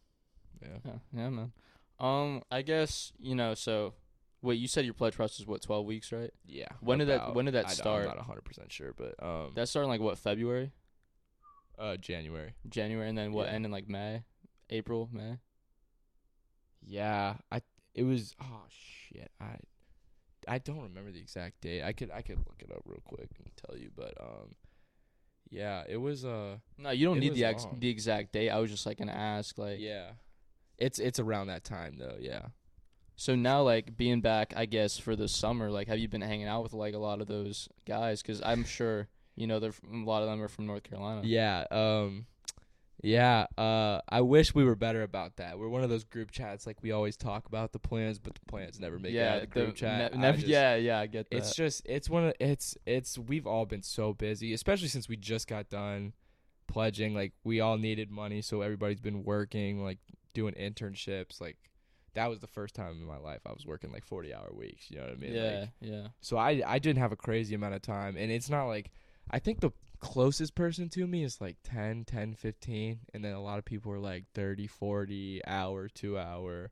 Yeah. yeah, yeah, man. Um, I guess you know. So, wait, you said your pledge process is what twelve weeks, right? Yeah. When did that- when did that I start? I'm not 100% sure, but um That started in, like what February, uh January. January, and then what Yeah. end in like May, April, May. Yeah, I it was oh shit. I I don't remember the exact date. I could I could look it up real quick and tell you, but um yeah, it was uh No, you don't need the ex- long. the exact date. I was just like gonna ask, like, yeah. It's it's around that time though, yeah. so now like being back, I guess for the summer, like, have you been hanging out with like a lot of those guys? Because I'm sure you know they're from, a lot of them are from North Carolina. Yeah, um yeah, uh I wish we were better about that. We're one of those group chats like we always talk about the plans, but the plans never make it out of the group chat. ne- I never, just- yeah, yeah, I get that. It's just it's one of it's it's we've all been so busy, especially since we just got done pledging. Like we all needed money, so everybody's been working, like doing internships. Like that was the first time in my life I was working like forty hour weeks. You know what I mean? yeah, Like, yeah. so I I didn't have a crazy amount of time, and it's not like I think the closest person to me is like 10, 10, 15, and then a lot of people are like 30, 40 hour, two hour.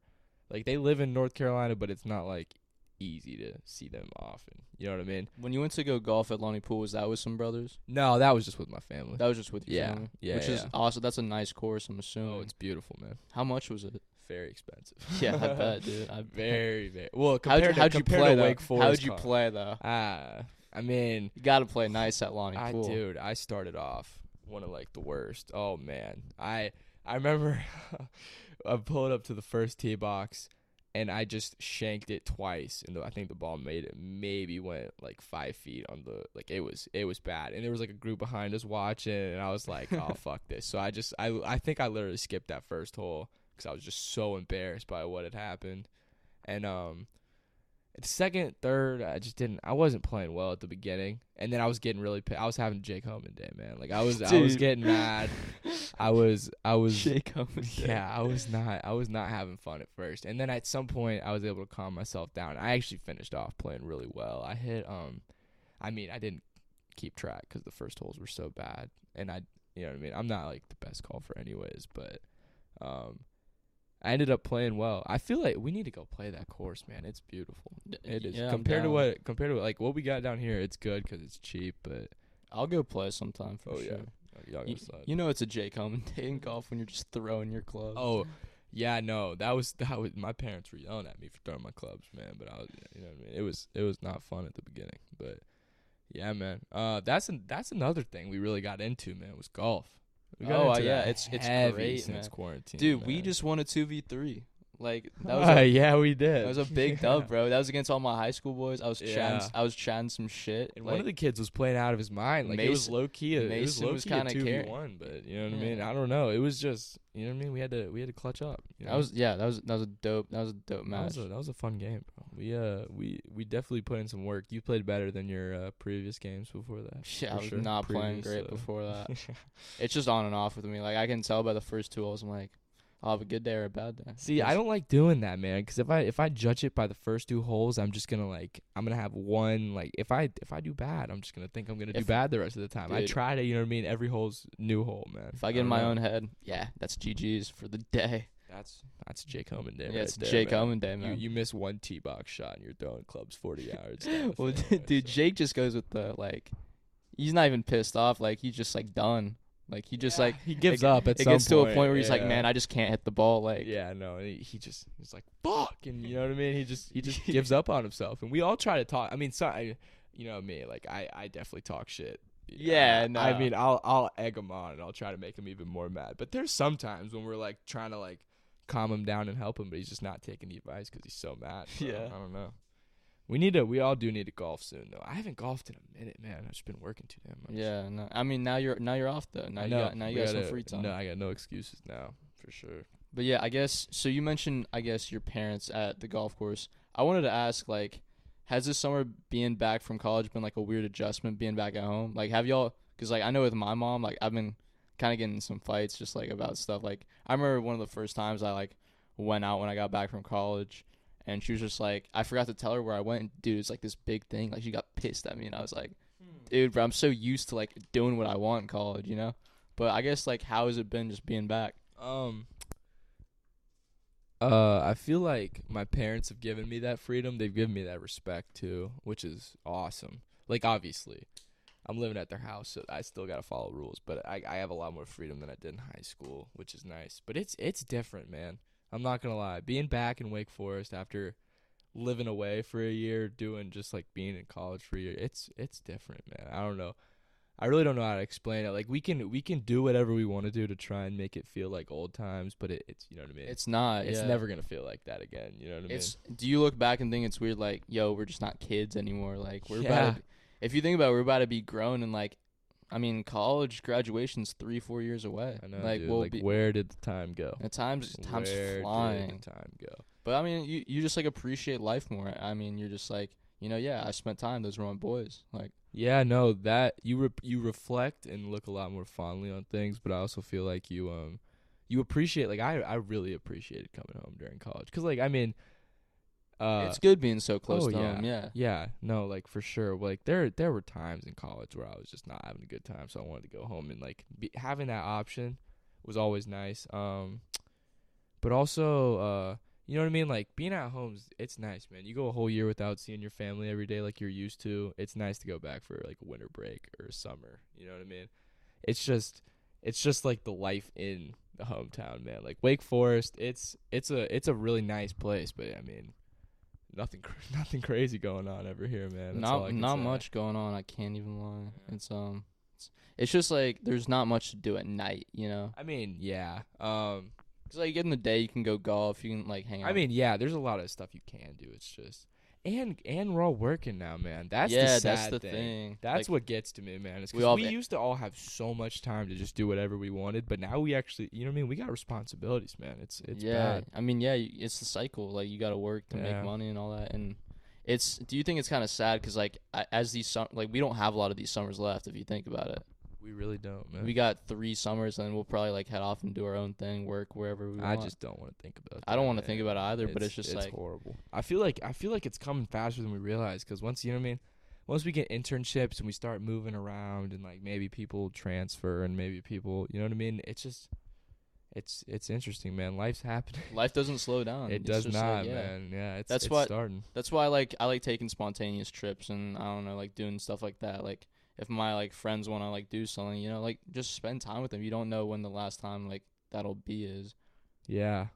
Like they live in North Carolina, but it's not like easy to see them often. You know what I mean? When you went to go golf at Lonnie Poole, was that with some brothers? No, that was just with my family. That was just with your Yeah, family? yeah, Which is awesome. That's a nice course, I'm assuming. Oh, it's beautiful, man. How much was it? Very expensive. Yeah, I bet, dude. I very, very well. How'd Compared to, how'd you compared play to? Wake Forest, How'd you play though? Ah, I mean, You got to play nice at Lonnie I Poole. dude, I started off one of like the worst. Oh man, I I remember I pulled up to the first tee box and I just shanked it twice, and I think the ball made it maybe went like five feet on the like it was it was bad, and there was like a group behind us watching, and I was like, oh fuck this. So I just I I think I literally skipped that first hole because I was just so embarrassed by what had happened, and um. Second, third, I just didn't. I wasn't playing well at the beginning, and then I was getting really. I was having Jake Homan day, man. Like I was, I was getting mad. I was, I was, Jake Homan. yeah, I was not, I was not having fun at first, and then at some point, I was able to calm myself down. I actually finished off playing really well. I hit, um, I mean, I didn't keep track because the first holes were so bad, and I, you know what I mean. I'm not like the best golfer, anyways, but, um, I ended up playing well. I feel like we need to go play that course, man. It's beautiful. It is Yeah, compared to what compared to like what we got down here. It's good because it's cheap, but I'll go play sometime for oh sure. yeah, y'all You, know it's a Jake Homan day in golf when you're just throwing your clubs. Oh, yeah, no, that was that was my parents were yelling at me for throwing my clubs, man. But I was, you know, what I mean, it was it was not fun at the beginning, but yeah, man. Uh, that's an, that's another thing we really got into, man. Was golf. We got Oh, into yeah, it's- it's great, since man. quarantine, dude, we just won a two v three Like that was a, yeah, we did. that was a big Yeah. dub, bro. That was against all my high school boys. I was chatting. Yeah. I was chatting some shit. And like, one of the kids was playing out of his mind. Like it was low key. It was Mason low was key kinda two v carrying. one, but you know what I mean. I don't know. It was just you know what I mean. We had to we had to clutch up. you that was yeah. That was that was a dope. That was a dope that match. was, a, that was a fun game. We uh we we definitely put in some work. You played better than your uh, previous games before that. Yeah, I was sure. not playing great uh, before that. it's just on and off with me. Like I can tell by the first two holes. I'm like, I'll have a good day or a bad day. See, I don't like doing that, man. Because if I if I judge it by the first two holes, I'm just gonna like I'm gonna have one like if I if I do bad, I'm just gonna think I'm gonna do bad the rest of the time. I Dude. try to, you know what I mean. Every hole's new hole, man. If I get in my know. own head, yeah, that's GG's for the day. That's that's Jake Homan day. yeah, right it's there, Jake man. Omen day, You man. you miss one tee box shot and you're throwing clubs 40 yards. well, fairway, dude, so- Jake just goes with the like. He's not even pissed off. Like he's just like done. Like he just Yeah, like he gives it, up at it some gets to a point where he's like, man, I just can't hit the ball. Like yeah, no, he, he just he's like fuck, and you know what I mean. He just he just gives up on himself, and we all try to talk. I mean, so I, you know me, like I I definitely talk shit. Yeah, I no. mean, I'll I'll egg him on, and I'll try to make him even more mad. But there's sometimes when we're like trying to like calm him down and help him, but he's just not taking the advice because he's so mad. bro. Yeah. I don't know. We need to. We all do need to golf soon, though. I haven't golfed in a minute, man. I've just been working too damn much. yeah, no. I mean, now you're now you're off though. Now you got now you got some free time. No, I got no excuses now for sure. But yeah, I guess so. You mentioned, I guess, your parents at the golf course. I wanted to ask, like, has this summer being back from college been like a weird adjustment being back at home? Like, have y'all? Because like I know with my mom, like I've been kind of getting some fights just like about stuff. Like I remember one of the first times I like went out when I got back from college, and she was just like, I forgot to tell her where I went. And, dude, it's like this big thing. Like she got pissed at me, and I was like, dude, bro, I'm so used to like doing what I want in college, you know. But I guess like, how has it been just being back? Um. Uh, I feel like my parents have given me that freedom. They've given me that respect too, which is awesome. Like obviously, I'm living at their house, so I still gotta follow rules. But I I have a lot more freedom than I did in high school, which is nice. But it's it's different, man. I'm not gonna lie. Being back in Wake Forest after living away for a year, doing just like being in college for a year, it's it's different, man. I don't know. I really don't know how to explain it. Like we can we can do whatever we want to do to try and make it feel like old times, but it, it's you know what I mean. It's not. it's yeah. never gonna feel like that again. You know what I mean? It's. Do you look back and think it's weird? Like, yo, we're just not kids anymore. Like, we're Yeah. about. To, if you think about, it, we're about to be grown and like, I mean, college graduation's three, four years away. I know, like, dude. we'll like be. where did the time go? At times, time's Where flying. Did the time go? But I mean, you you just like appreciate life more. I mean, you're just like, you know, yeah, I spent time. Those were my boys. Like, Yeah, no, that you re- you reflect and look a lot more fondly on things, but I also feel like you um you appreciate like I I really appreciated coming home during college cuz like I mean uh it's good being so close oh, to yeah. home. Yeah. Yeah, no, like for sure. Like there there were times in college where I was just not having a good time, so I wanted to go home and like be, having that option was always nice. Um but also uh you know what I mean? Like being at home, it's nice, man. You go a whole year without seeing your family every day like you're used to. It's nice to go back for like a winter break or a summer. You know what I mean? It's just, it's just like the life in the hometown, man. Like Wake Forest, it's it's a it's a really nice place, but I mean, nothing cr- nothing crazy going on over here, man. That's not not say. much going on. I can't even lie. It's um, it's, it's just like there's not much to do at night. You know. I mean, yeah. Um, Cause like in the day you can go golf, you can like hang out. I mean, yeah. There's a lot of stuff you can do. It's just. And and we're all working now, man. That's yeah, the sad that's the thing. thing. That's Like, what gets to me, man. Is we we, all- we used to all have so much time to just do whatever we wanted, but now we actually, you know what I mean? We got responsibilities, man. It's it's yeah. bad. I mean, yeah, it's the cycle. Like you got to work to Yeah. make money and all that. And it's. Do you think it's kind of sad? Cause like as these sum- like we don't have a lot of these summers left. If you think about it, We really don't, man. we got three summers, and we'll probably like head off and do our own thing, work wherever we I want. just don't want to think about. I don't want to think about it either, but it's just it's like horrible. I feel like I feel like it's coming faster than we realize because once you know what I mean, once we get internships and we start moving around and like maybe people transfer and maybe people, you know what I mean? It's just, it's it's interesting, man. Life's happening. life doesn't slow down. it It's does just, like, not, yeah. man. Yeah, it's That's it's what- starting. That's why I like I like taking spontaneous trips and I don't know like doing stuff like that. Like if my like friends want to like do something, you know, like just spend time with them. You don't know when the last time like that'll be is. Yeah.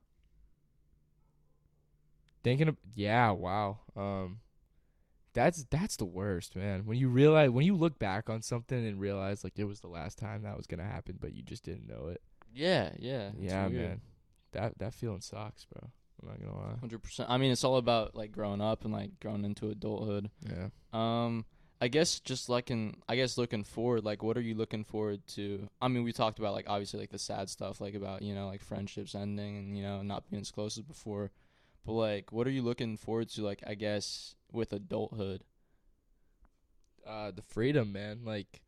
Thinking of yeah, wow. Um that's that's the worst, man. When you realize when you look back on something and realize like it was the last time that was gonna happen, but you just didn't know it. Yeah, yeah. yeah, weird. man. That that feeling sucks, bro. I'm not gonna lie. Hundred percent. I mean, it's all about like growing up and like growing into adulthood. Yeah. Um, I guess just like in, I guess looking forward, like what are you looking forward to? I mean, we talked about like obviously like the sad stuff, like about you know like friendships ending and you know not being as close as before, but like what are you looking forward to? Like I guess with adulthood. Uh, the freedom, man. Like,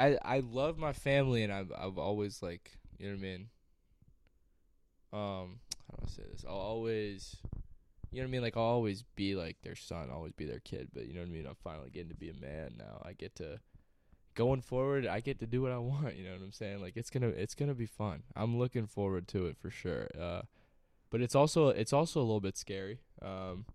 I I love my family, and I've I've always like you know what I mean. Um, how do I say this? I'll always, you know what I mean. Like I'll always be like their son, always be their kid. But you know what I mean. I'm finally getting to be a man now. I get to going forward. I get to do what I want. You know what I'm saying? Like it's gonna it's gonna be fun. I'm looking forward to it for sure. Uh, but it's also it's also a little bit scary. Um,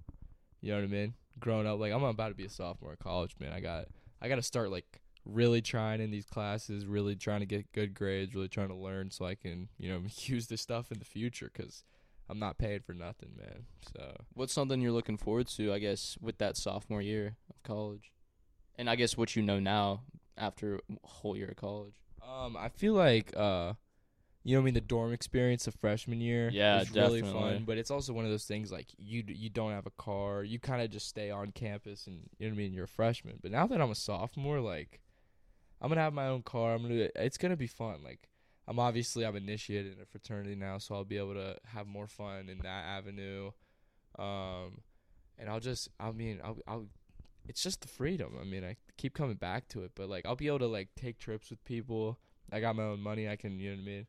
you know what I mean? Growing up, like I'm about to be a sophomore in college, man. I got I got to start like really trying in these classes, really trying to get good grades, really trying to learn so I can, you know, use this stuff in the future cuz I'm not paid for nothing, man. So, What's something you're looking forward to? I guess with that sophomore year of college, and I guess what you know now after a whole year of college. um I feel like uh you know what I mean the dorm experience of freshman year Yeah, is really definitely. fun, but it's also one of those things like you you don't have a car, you kind of just stay on campus and you know what I mean, you're a freshman. But now that I'm a sophomore, like I'm going to have my own car. I'm to it's going to be fun. Like I'm obviously I'm initiated in a fraternity now, so I'll be able to have more fun in that avenue. Um and I'll just I mean, I'll I'll it's just the freedom. I mean, I keep coming back to it, but like I'll be able to like take trips with people. I got my own money. I can, you know what I mean?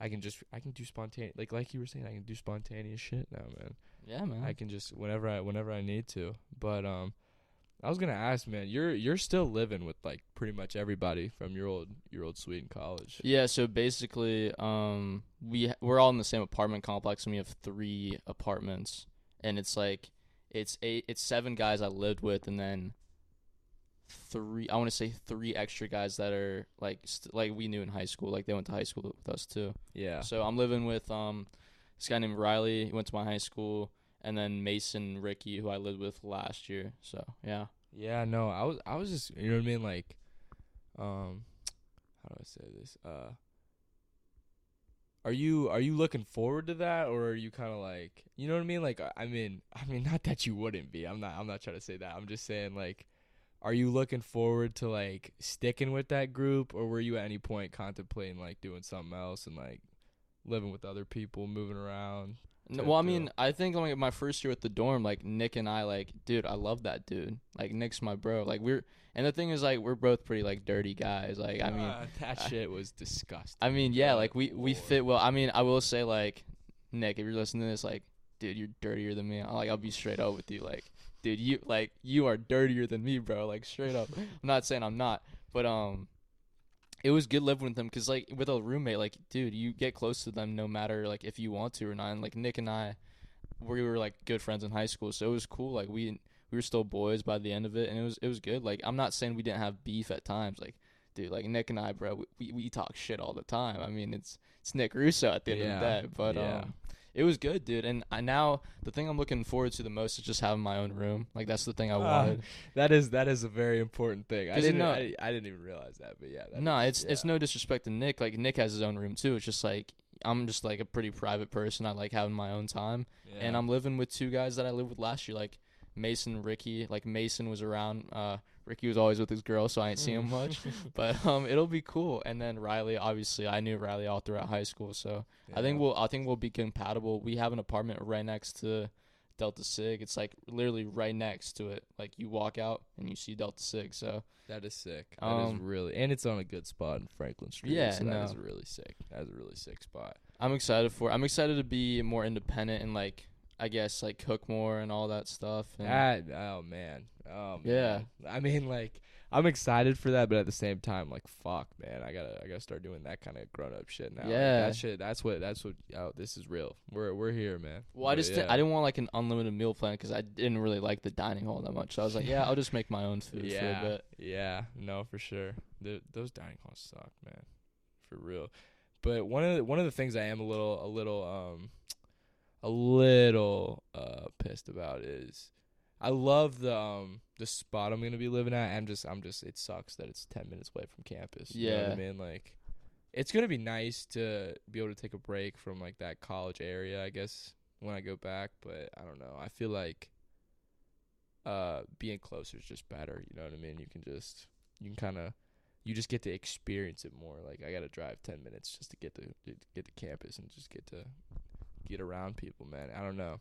I can just I can do spontaneous like like you were saying I can do spontaneous shit now, man. Yeah, man. I can just whenever I whenever I need to. But um I was going to ask, man, you're you're still living with like pretty much everybody from your old your old suite in college. Yeah, so basically, um, we we're all in the same apartment complex, and we have three apartments, and it's like it's eight, it's seven guys I lived with, and then three, I want to say three extra guys that are like st- like we knew in high school, like they went to high school with us too. Yeah. So I'm living with um this guy named Riley, he went to my high school, and then Mason Ricky, who I lived with last year. So yeah, Yeah, no, I was I was just you know what I mean, like um how do I say this? Uh are you are you looking forward to that or are you kind of like you know what I mean? Like I- mean I mean not that you wouldn't be. I'm not I'm not trying to say that. I'm just saying like are you looking forward to like sticking with that group or were you at any point contemplating like doing something else and like living with other people moving around N- to- well, I mean, I think like my first year at the dorm, like Nick and I, like, dude, I love that dude. Like Nick's my bro. Like we're, and the thing is, like, we're both pretty like dirty guys. Like, I mean, Ah, that I- shit was disgusting I mean, yeah, like we we fit well. I mean, I will say, like, Nick, if you're listening to this, like, dude, you're dirtier than me. I- Like, I'll be straight up with you, like, dude, you like you are dirtier than me, bro. Like, straight up. I'm not saying I'm not, but um. It was good living with them because, like, with a roommate, like, dude, you get close to them no matter, like, if you want to or not. And, like, Nick and I, we were like good friends in high school, so it was cool. Like we we were still boys by the end of it, and it was it was good. Like I'm not saying we didn't have beef at times, like dude, like Nick and I, bro, we we, we talk shit all the time. I mean, it's it's Nick Russo at the end Yeah, of the day, but yeah. um, it was good, dude. And I now the thing I'm looking forward to the most is just having my own room. Like that's the thing I Ah, wanted. That is that is a very important thing. I didn't know- I, I didn't even realize that, but yeah. that no, is- it's it's no disrespect to Nick. Like Nick has his own room too. It's just like I'm just like a pretty private person. I like having my own time. and I'm living with two guys that I lived with last year, like Mason, Ricky. Like Mason was around. Uh, Ricky was always with his girl, so I ain't see him much. But um, it'll be cool. And then Riley, obviously, I knew Riley all throughout high school, so I think we'll I think we'll be compatible. We have an apartment right next to Delta Sig. It's like literally right next to it. Like you walk out and you see Delta Sig. So that is sick. That is Um, really and it's on a good spot in Franklin Street. Yeah, so that is no. really sick. That is a really sick spot. I'm excited for. I'm excited to be more independent and like I guess like cook more and all that stuff. And That oh man. Oh Yeah. I mean like I'm excited for that, but at the same time, like fuck, man, I gotta, I gotta start doing that kind of grown up shit now. Like, Yeah. that shit. That's what, that's what. Oh, this is real. We're, we're here, man. Well, I But just yeah. I didn't want like an unlimited meal plan because I didn't really like the dining hall that much. So I was like, yeah, I'll just make my own food yeah, for a bit. Yeah, no, for sure. Those dining halls suck, man, for real. But one of the, one of the things I am a little a little um a little uh pissed about is I love the um the spot I'm gonna be living at. I'm just I'm just it sucks that it's ten minutes away from campus. You know what I mean? Like it's gonna be nice to be able to take a break from like that college area, I guess. when I go back, but I don't know. I feel like uh being closer is just better. You know what I mean? You can just you can kind of you just get to experience it more. Like I got to drive 10 minutes just to get to, to get to campus and just get to get around people, man. I don't know.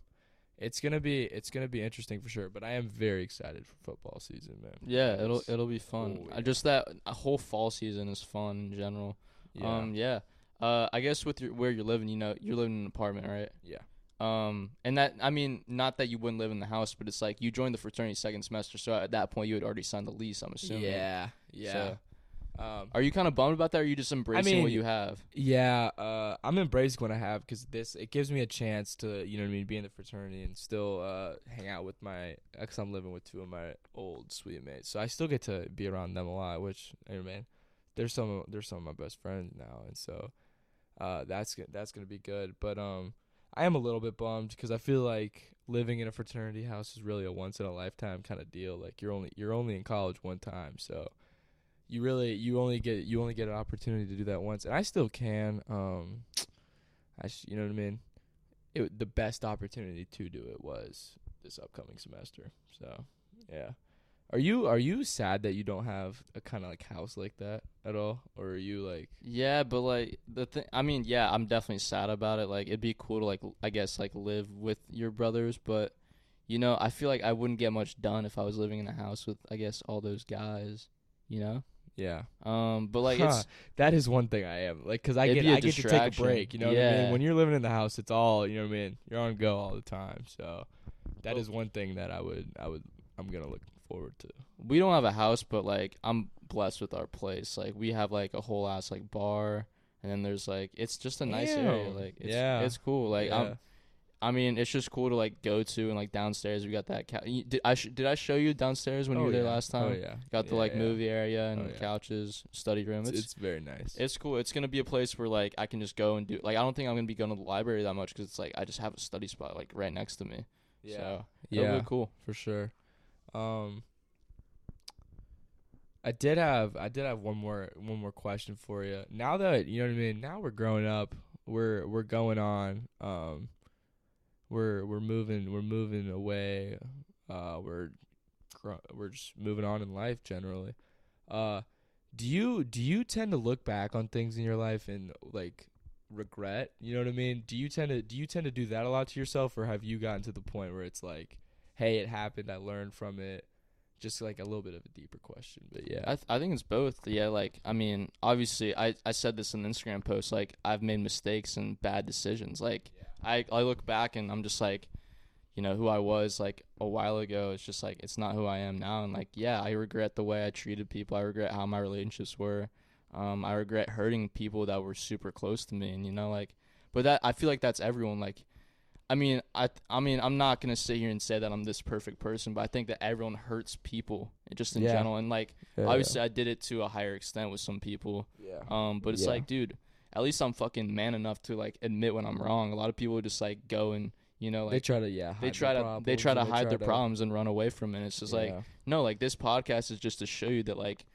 It's going to be it's to be interesting for sure, but I am very excited for football season, man. Yeah, it'll it'll be fun. oh, yeah. Just that a whole fall season is fun in general. yeah. Um, yeah. Uh, I guess with your where you're living, you know, you're living in an apartment, right? yeah. Um, and that I mean, not that you wouldn't live in the house, but it's like you joined the fraternity second semester, so at that point you had already signed the lease. I'm assuming. Yeah. Yeah. So- um Are you kind of bummed about that, or are you just embracing what mean, you have? Yeah, uh, I'm embracing what I have because this it gives me a chance to you know what I mean be in the fraternity and still uh, hang out with my because I'm living with two of my old sweet mates, so I still get to be around them a lot. Which hey man, they're some of, they're some of my best friends now, and so uh, that's that's gonna be good. But um, I am a little bit bummed because I feel like living in a fraternity house is really a once in a lifetime kind of deal. Like you're only you're only in college one time, so you really you only get you only get an opportunity to do that once, and I still can. Um, I sh- you know what I mean. It the best opportunity to do it was this upcoming semester. So yeah. Are you are you sad that you don't have a kind of like house like that at all, or are you like Yeah, but like the thing, I mean, yeah, I'm definitely sad about it. Like, it'd be cool to like, I guess, like live with your brothers, but you know, I feel like I wouldn't get much done if I was living in a house with, I guess, all those guys. You know, yeah? um, but like Huh. it's That is one thing I am like because I get I get to take a break. You know what I mean? When you're living in the house, it's all you know what I mean. You're on go all the time. So that is one thing that I would I would I'm gonna look forward to. we don't have a house, but like I'm blessed with our place. Like we have like a whole ass like bar, and then there's like it's just a nice area. Like it's Yeah. it's cool. Like yeah. I'm I mean, it's just cool to like go to and like downstairs we got that. Cou- you- did I sh- did I show you downstairs when you Oh, were there yeah. last Oh time? yeah. Got the Yeah, like yeah. movie area and Oh, yeah. couches, study room. It's, It's, it's very nice. it's cool. It's gonna be a place where like I can just go and do. Like I don't think I'm gonna be going to the library that much because it's like I just have a study spot like right next to me. yeah. So it'll yeah. be cool. for sure. Um, I did have I did have one more one more question for you. Now that you know what I mean, now we're growing up, we're we're going on. Um, we're we're moving we're moving away. Uh, we're we're just moving on in life generally. Uh, do you do you tend to look back on things in your life and like regret? You know what I mean? Do you tend to do you tend to do that a lot to yourself, or have you gotten to the point where it's like, hey, it happened, I learned from it? Just like a little bit of a deeper question, but yeah, I th- I think it's both. Yeah, like I mean, obviously, I I said this in the Instagram post. Like I've made mistakes and bad decisions. Like I I look back and I'm just like, you know, who I was like a while ago. It's just like it's not who I am now. And like, yeah, I regret the way I treated people. I regret how my relationships were. Um, I regret hurting people that were super close to me. And you know, like, but that I feel like that's everyone. Like, I mean, I I mean, I'm not gonna sit here and say that I'm this perfect person, but I think that everyone hurts people just in Yeah. general. And like, obviously, I did it to a higher extent with some people. yeah, Um, but it's Yeah. like, dude, at least I'm fucking man enough to like admit when I'm wrong. A lot of people just like go and you know they try to yeah, they try to they try to and hide their problems and run away from it. It's just like no, like this podcast is just to show you that like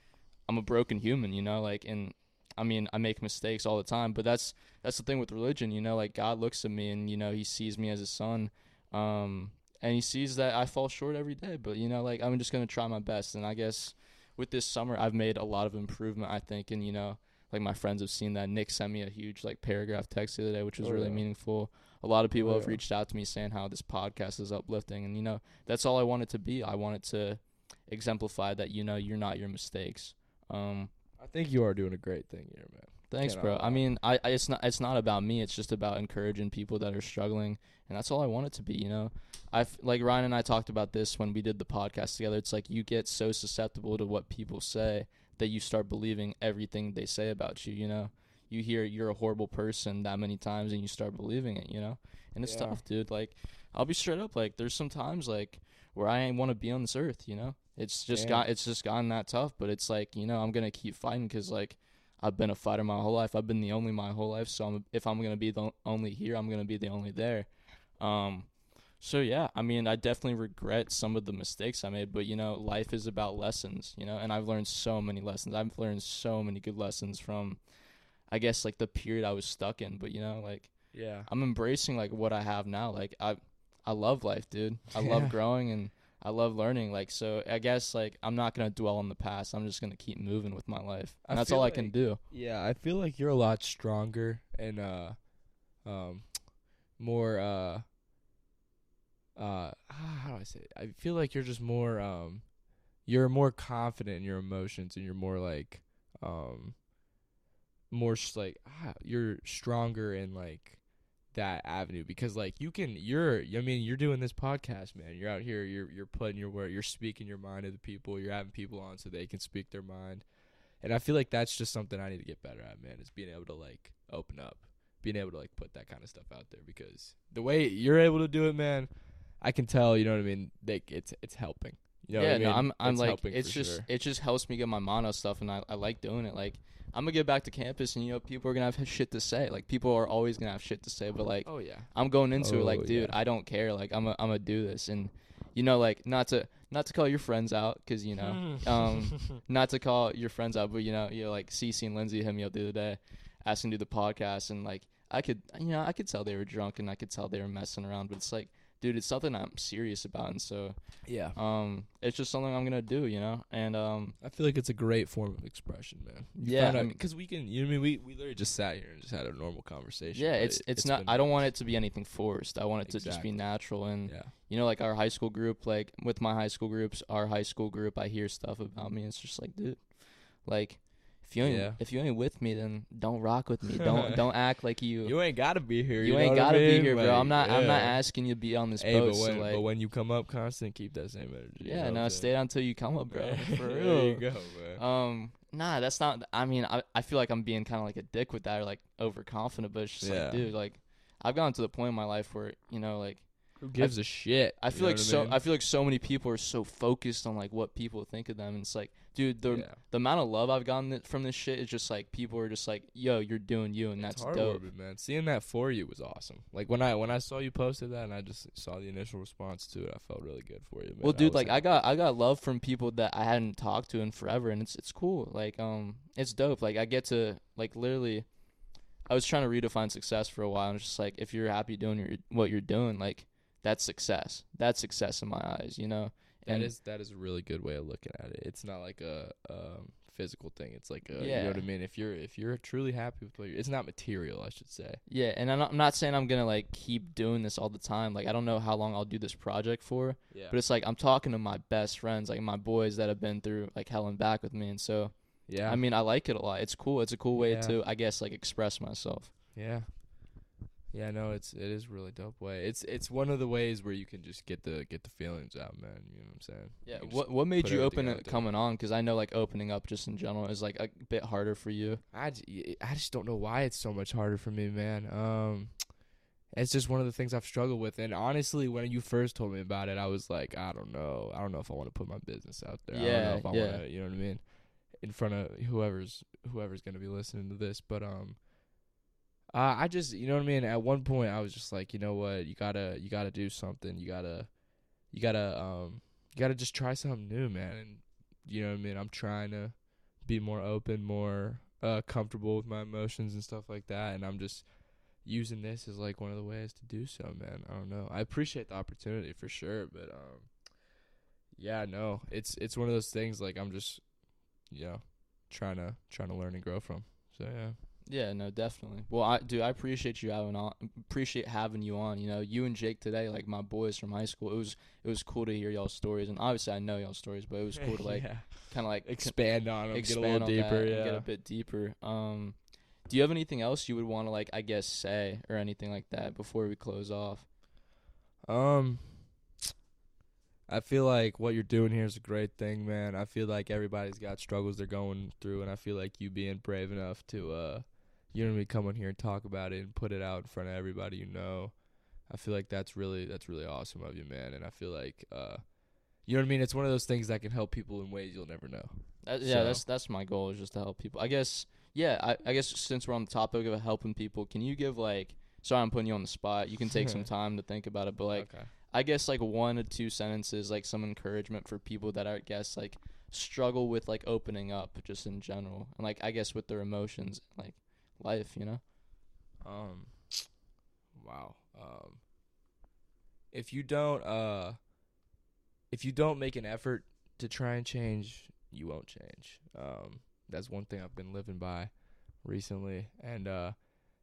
I'm a broken human, you know, like and I mean I make mistakes all the time, but that's that's the thing with religion, you know, like God looks at me and you know he sees me as his son, um, and he sees that I fall short every day, but you know, like I'm just gonna try my best, and I guess with this summer I've made a lot of improvement, I think, and you know. Like my friends have seen that. Nick sent me a huge like paragraph text the other day, which was Oh, really yeah. meaningful. A lot of people Oh, have yeah. reached out to me saying how this podcast is uplifting, and you know that's all I want it to be. I want it to exemplify that you know you're not your mistakes. Um, I think you are doing a great thing here, man. thanks, Cannot bro. I mean, I, I it's not it's not about me. It's just about encouraging people that are struggling, and that's all I want it to be. You know, I like Ryan and I talked about this when we did the podcast together. It's like you get so susceptible to what people say that you start believing everything they say about you. You know, you hear you're a horrible person that many times, and you start believing it. You know, and it's Yeah. tough, dude. Like, I'll be straight up. Like, there's some times like where I ain't want to be on this earth. You know, it's just Damn. got it's just gotten that tough. But it's like you know I'm gonna keep fighting because like I've been a fighter my whole life. I've been the only my whole life. So I'm, if I'm gonna be the only here, I'm gonna be the only there. Um, so yeah, I mean, I definitely regret some of the mistakes I made, but you know, life is about lessons, you know, and I've learned so many lessons. I've learned so many good lessons from, I guess, like the period I was stuck in. But you know, like Yeah. I'm embracing like what I have now. Like I I love life, dude. I Yeah. love growing and I love learning. Like so I guess like I'm not gonna dwell on the past. I'm just gonna keep moving with my life. I And that's feel all I can do. Yeah, I feel like you're a lot stronger and uh um more uh uh how do I say it? I feel like you're just more um you're more confident in your emotions and you're more like um more sh- like ah, you're stronger in like that avenue because like you can you're I mean you're doing this podcast man you're out here you're you're putting your word you're speaking your mind to the people you're having people on so they can speak their mind and I feel like that's just something I need to get better at, man, is being able to like open up, being able to like put that kind of stuff out there because the way you're able to do it, man, I can tell, you know what I mean, like it's it's helping. You know yeah, what I mean? no, I'm I'm It's like helping it's just sure. it just helps me get my mono stuff and I, I like doing it. Like I'm gonna get back to campus and you know people are gonna have shit to say. Like people are always gonna have shit to say, but like Oh yeah. I'm going into it Oh, like, dude, yeah. I don't care. Like I'm a, I'm gonna do this, and you know, like not to not to call your friends out, cause you know, um, not to call your friends out, but you know, you know, like Cece and Lindsay hit me up the other day, asking to do the podcast, and like I could, you know, I could tell they were drunk and I could tell they were messing around, but it's like, dude, it's something I'm serious about, and so, yeah. um, it's just something I'm gonna do, you know, and um, I feel like it's a great form of expression, man. Yeah, I mean- because we can. You know what I mean? We we literally just sat here and just had a normal conversation. yeah, but it's it's, not. I don't nice. want it to be anything forced. I want it to just be natural and. Yeah. you know, like our high school group, like with my high school groups, our high school group, I hear stuff about me. It's just like, dude, like if you ain't Yeah. if you ain't with me, then don't rock with me. Don't don't act like you. You ain't gotta be here. You, You, ain't what I gotta be here, bro. Like, I'm not. I'm not asking you to be on this Hey, boat. but so when like, but when you come up, Constant, keep that same energy. you yeah, know no, stay down till you come up, bro. For there real. you go, man. Um, nah, that's not. I mean, I I feel like I'm being kind of like a dick with that, or like overconfident. But it's just Yeah. like, dude, like I've gotten to the point in my life where you know, like Who gives a shit? I feel like so mean? I feel like so many people are so focused on like what people think of them. And it's like, dude, the yeah. the amount of love I've gotten th- from this shit is just like people are just like, yo, you're doing you, and It's that's dope. man. Seeing that for you was awesome. Like when I when I saw you posted that and I just saw the initial response to it, I felt really good for you, man. Well, dude, was like I got I got love from people that I hadn't talked to in forever, and it's it's cool. Like um, it's dope. Like I get to like literally, I was trying to redefine success for a while, and it's just like if you're happy doing your what you're doing, like that's success. That's success in my eyes, you know. that and- is that is a really good way of looking at it. It's not like a um, physical thing. It's like a, you know what I mean. If you're if you're truly happy with what you're, it's not material, I should say. Yeah, and I'm not, I'm not saying I'm gonna like keep doing this all the time. Like I don't know how long I'll do this project for, Yeah, but it's like I'm talking to my best friends, like my boys that have been through like hell and back with me, and so yeah, I mean I like it a lot. It's cool. It's a cool way Yeah. to I guess like express myself. yeah, yeah. No, it's it is really dope way. It's it's one of the ways where you can just get the get the feelings out, man. You know what I'm saying? Yeah. What what made you open it coming on? Because I know like opening up just in general is like a bit harder for you. I, I just don't know why it's so much harder for me, man. Um, it's just one of the things I've struggled with. And honestly, when you first told me about it, I was like, I don't know. I don't know if I want to put my business out there. I don't Yeah, know if I yeah. want to, you know what I mean, in front of whoever's whoever's gonna be listening to this. But um, uh, I just, you know what I mean. At one point, I was just like, you know what, you gotta you gotta do something. You gotta you gotta um you gotta just try something new, man. And you know what I mean. I'm trying to be more open, more uh, comfortable with my emotions and stuff like that. And I'm just using this as like one of the ways to do so, man. I don't know. I appreciate the opportunity for sure, but um, yeah, no, it's it's one of those things like I'm just, you know, trying to trying to learn and grow from. So yeah, Yeah, no, definitely. Well, I do. I appreciate you having on. Appreciate having you on. You know, you and Jake today, like my boys from high school. It was it was cool to hear y'all's stories, and obviously I know y'all's stories, but it was cool to like yeah. kind of like expand on them, get a little deeper. Yeah, get a bit deeper. Um, do you have anything else you would want to like, I guess, say or anything like that before we close off? Um, I feel like what you're doing here is a great thing, man. I feel like everybody's got struggles they're going through, and I feel like you being brave enough to, uh, you know, what I mean, come on here and talk about it and put it out in front of everybody you know. I feel like that's really that's really awesome of you, man. And I feel like, uh, you know what I mean. It's one of those things that can help people in ways you'll never know. That, yeah, So- that's that's my goal is just to help people. I guess. Yeah, I, I guess since we're on the topic of helping people, can you give like? Sorry, I'm putting you on the spot. You can take some time to think about it, but like, okay. I guess like one or two sentences, like some encouragement for people that I guess like struggle with like opening up just in general, and like I guess with their emotions, like life, you know. Um, wow. Um, if you don't uh, if you don't make an effort to try and change, you won't change. Um, that's one thing I've been living by recently, and uh,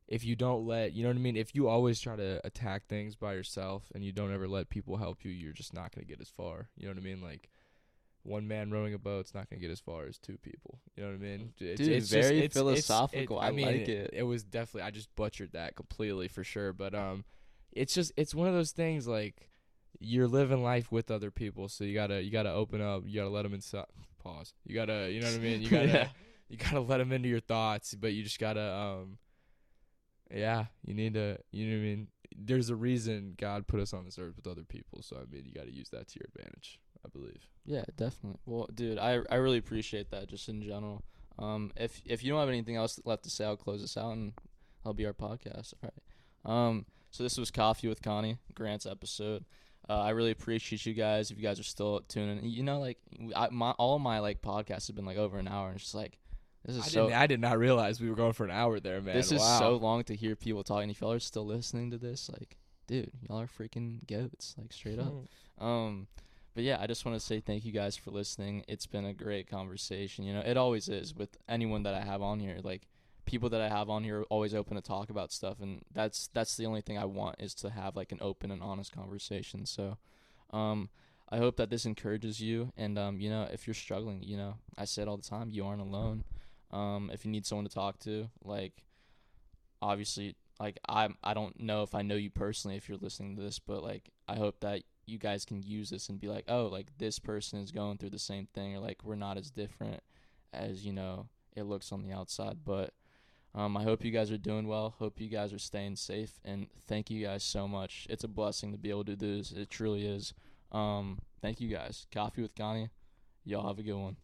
if you don't let, you know what I mean. If you always try to attack things by yourself and you don't ever let people help you, you're just not gonna get as far. You know what I mean? Like one man rowing a boat's not gonna get as far as two people. You know what I mean? It's, Dude, it's very it's- it's- philosophical. I mean, like it. It was definitely. I just butchered that completely for sure. But um, it's just it's one of those things like you're living life with other people, so you gotta you gotta open up. You gotta let them inside. Pause. You gotta you know what I mean. You gotta Yeah. you gotta let them into your thoughts, but you just gotta um. Yeah, you need to. You know what I mean. There's a reason God put us on this earth with other people, so I mean you gotta use that to your advantage. I believe. Yeah, definitely. Well, dude, I I really appreciate that just in general. Um, if if you don't have anything else left to say, I'll close this out and I'll be our podcast. All right. Um, so this was Coffee with Connie, Grant's episode. Uh, I really appreciate you guys. If you guys are still tuning, you know, like I, my all my like podcasts have been like over an hour, and it's just like this is I so. didn't. I did not realize we were going for an hour there, man. This is so long to hear people talking. If y'all are still listening to this, like, dude, y'all are freaking goats, like straight up. Um, but yeah, I just want to say thank you guys for listening. It's been a great conversation. You know, it always is with anyone that I have on here. Like people that I have on here are always open to talk about stuff, and that's that's the only thing I want is to have like an open and honest conversation. So, um, I hope that this encourages you. And um, you know, if you're struggling, you know, I say it all the time, you aren't alone. Um, if you need someone to talk to, like, obviously, like I I don't know if I know you personally if you're listening to this, but like I hope that you guys can use this and be like, oh, like this person is going through the same thing, or like we're not as different as you know it looks on the outside. But um, I hope you guys are doing well. Hope you guys are staying safe, and thank you guys so much. It's a blessing to be able to do this. It truly is. Um, thank you guys. Coffee with Connie. Y'all have a good one.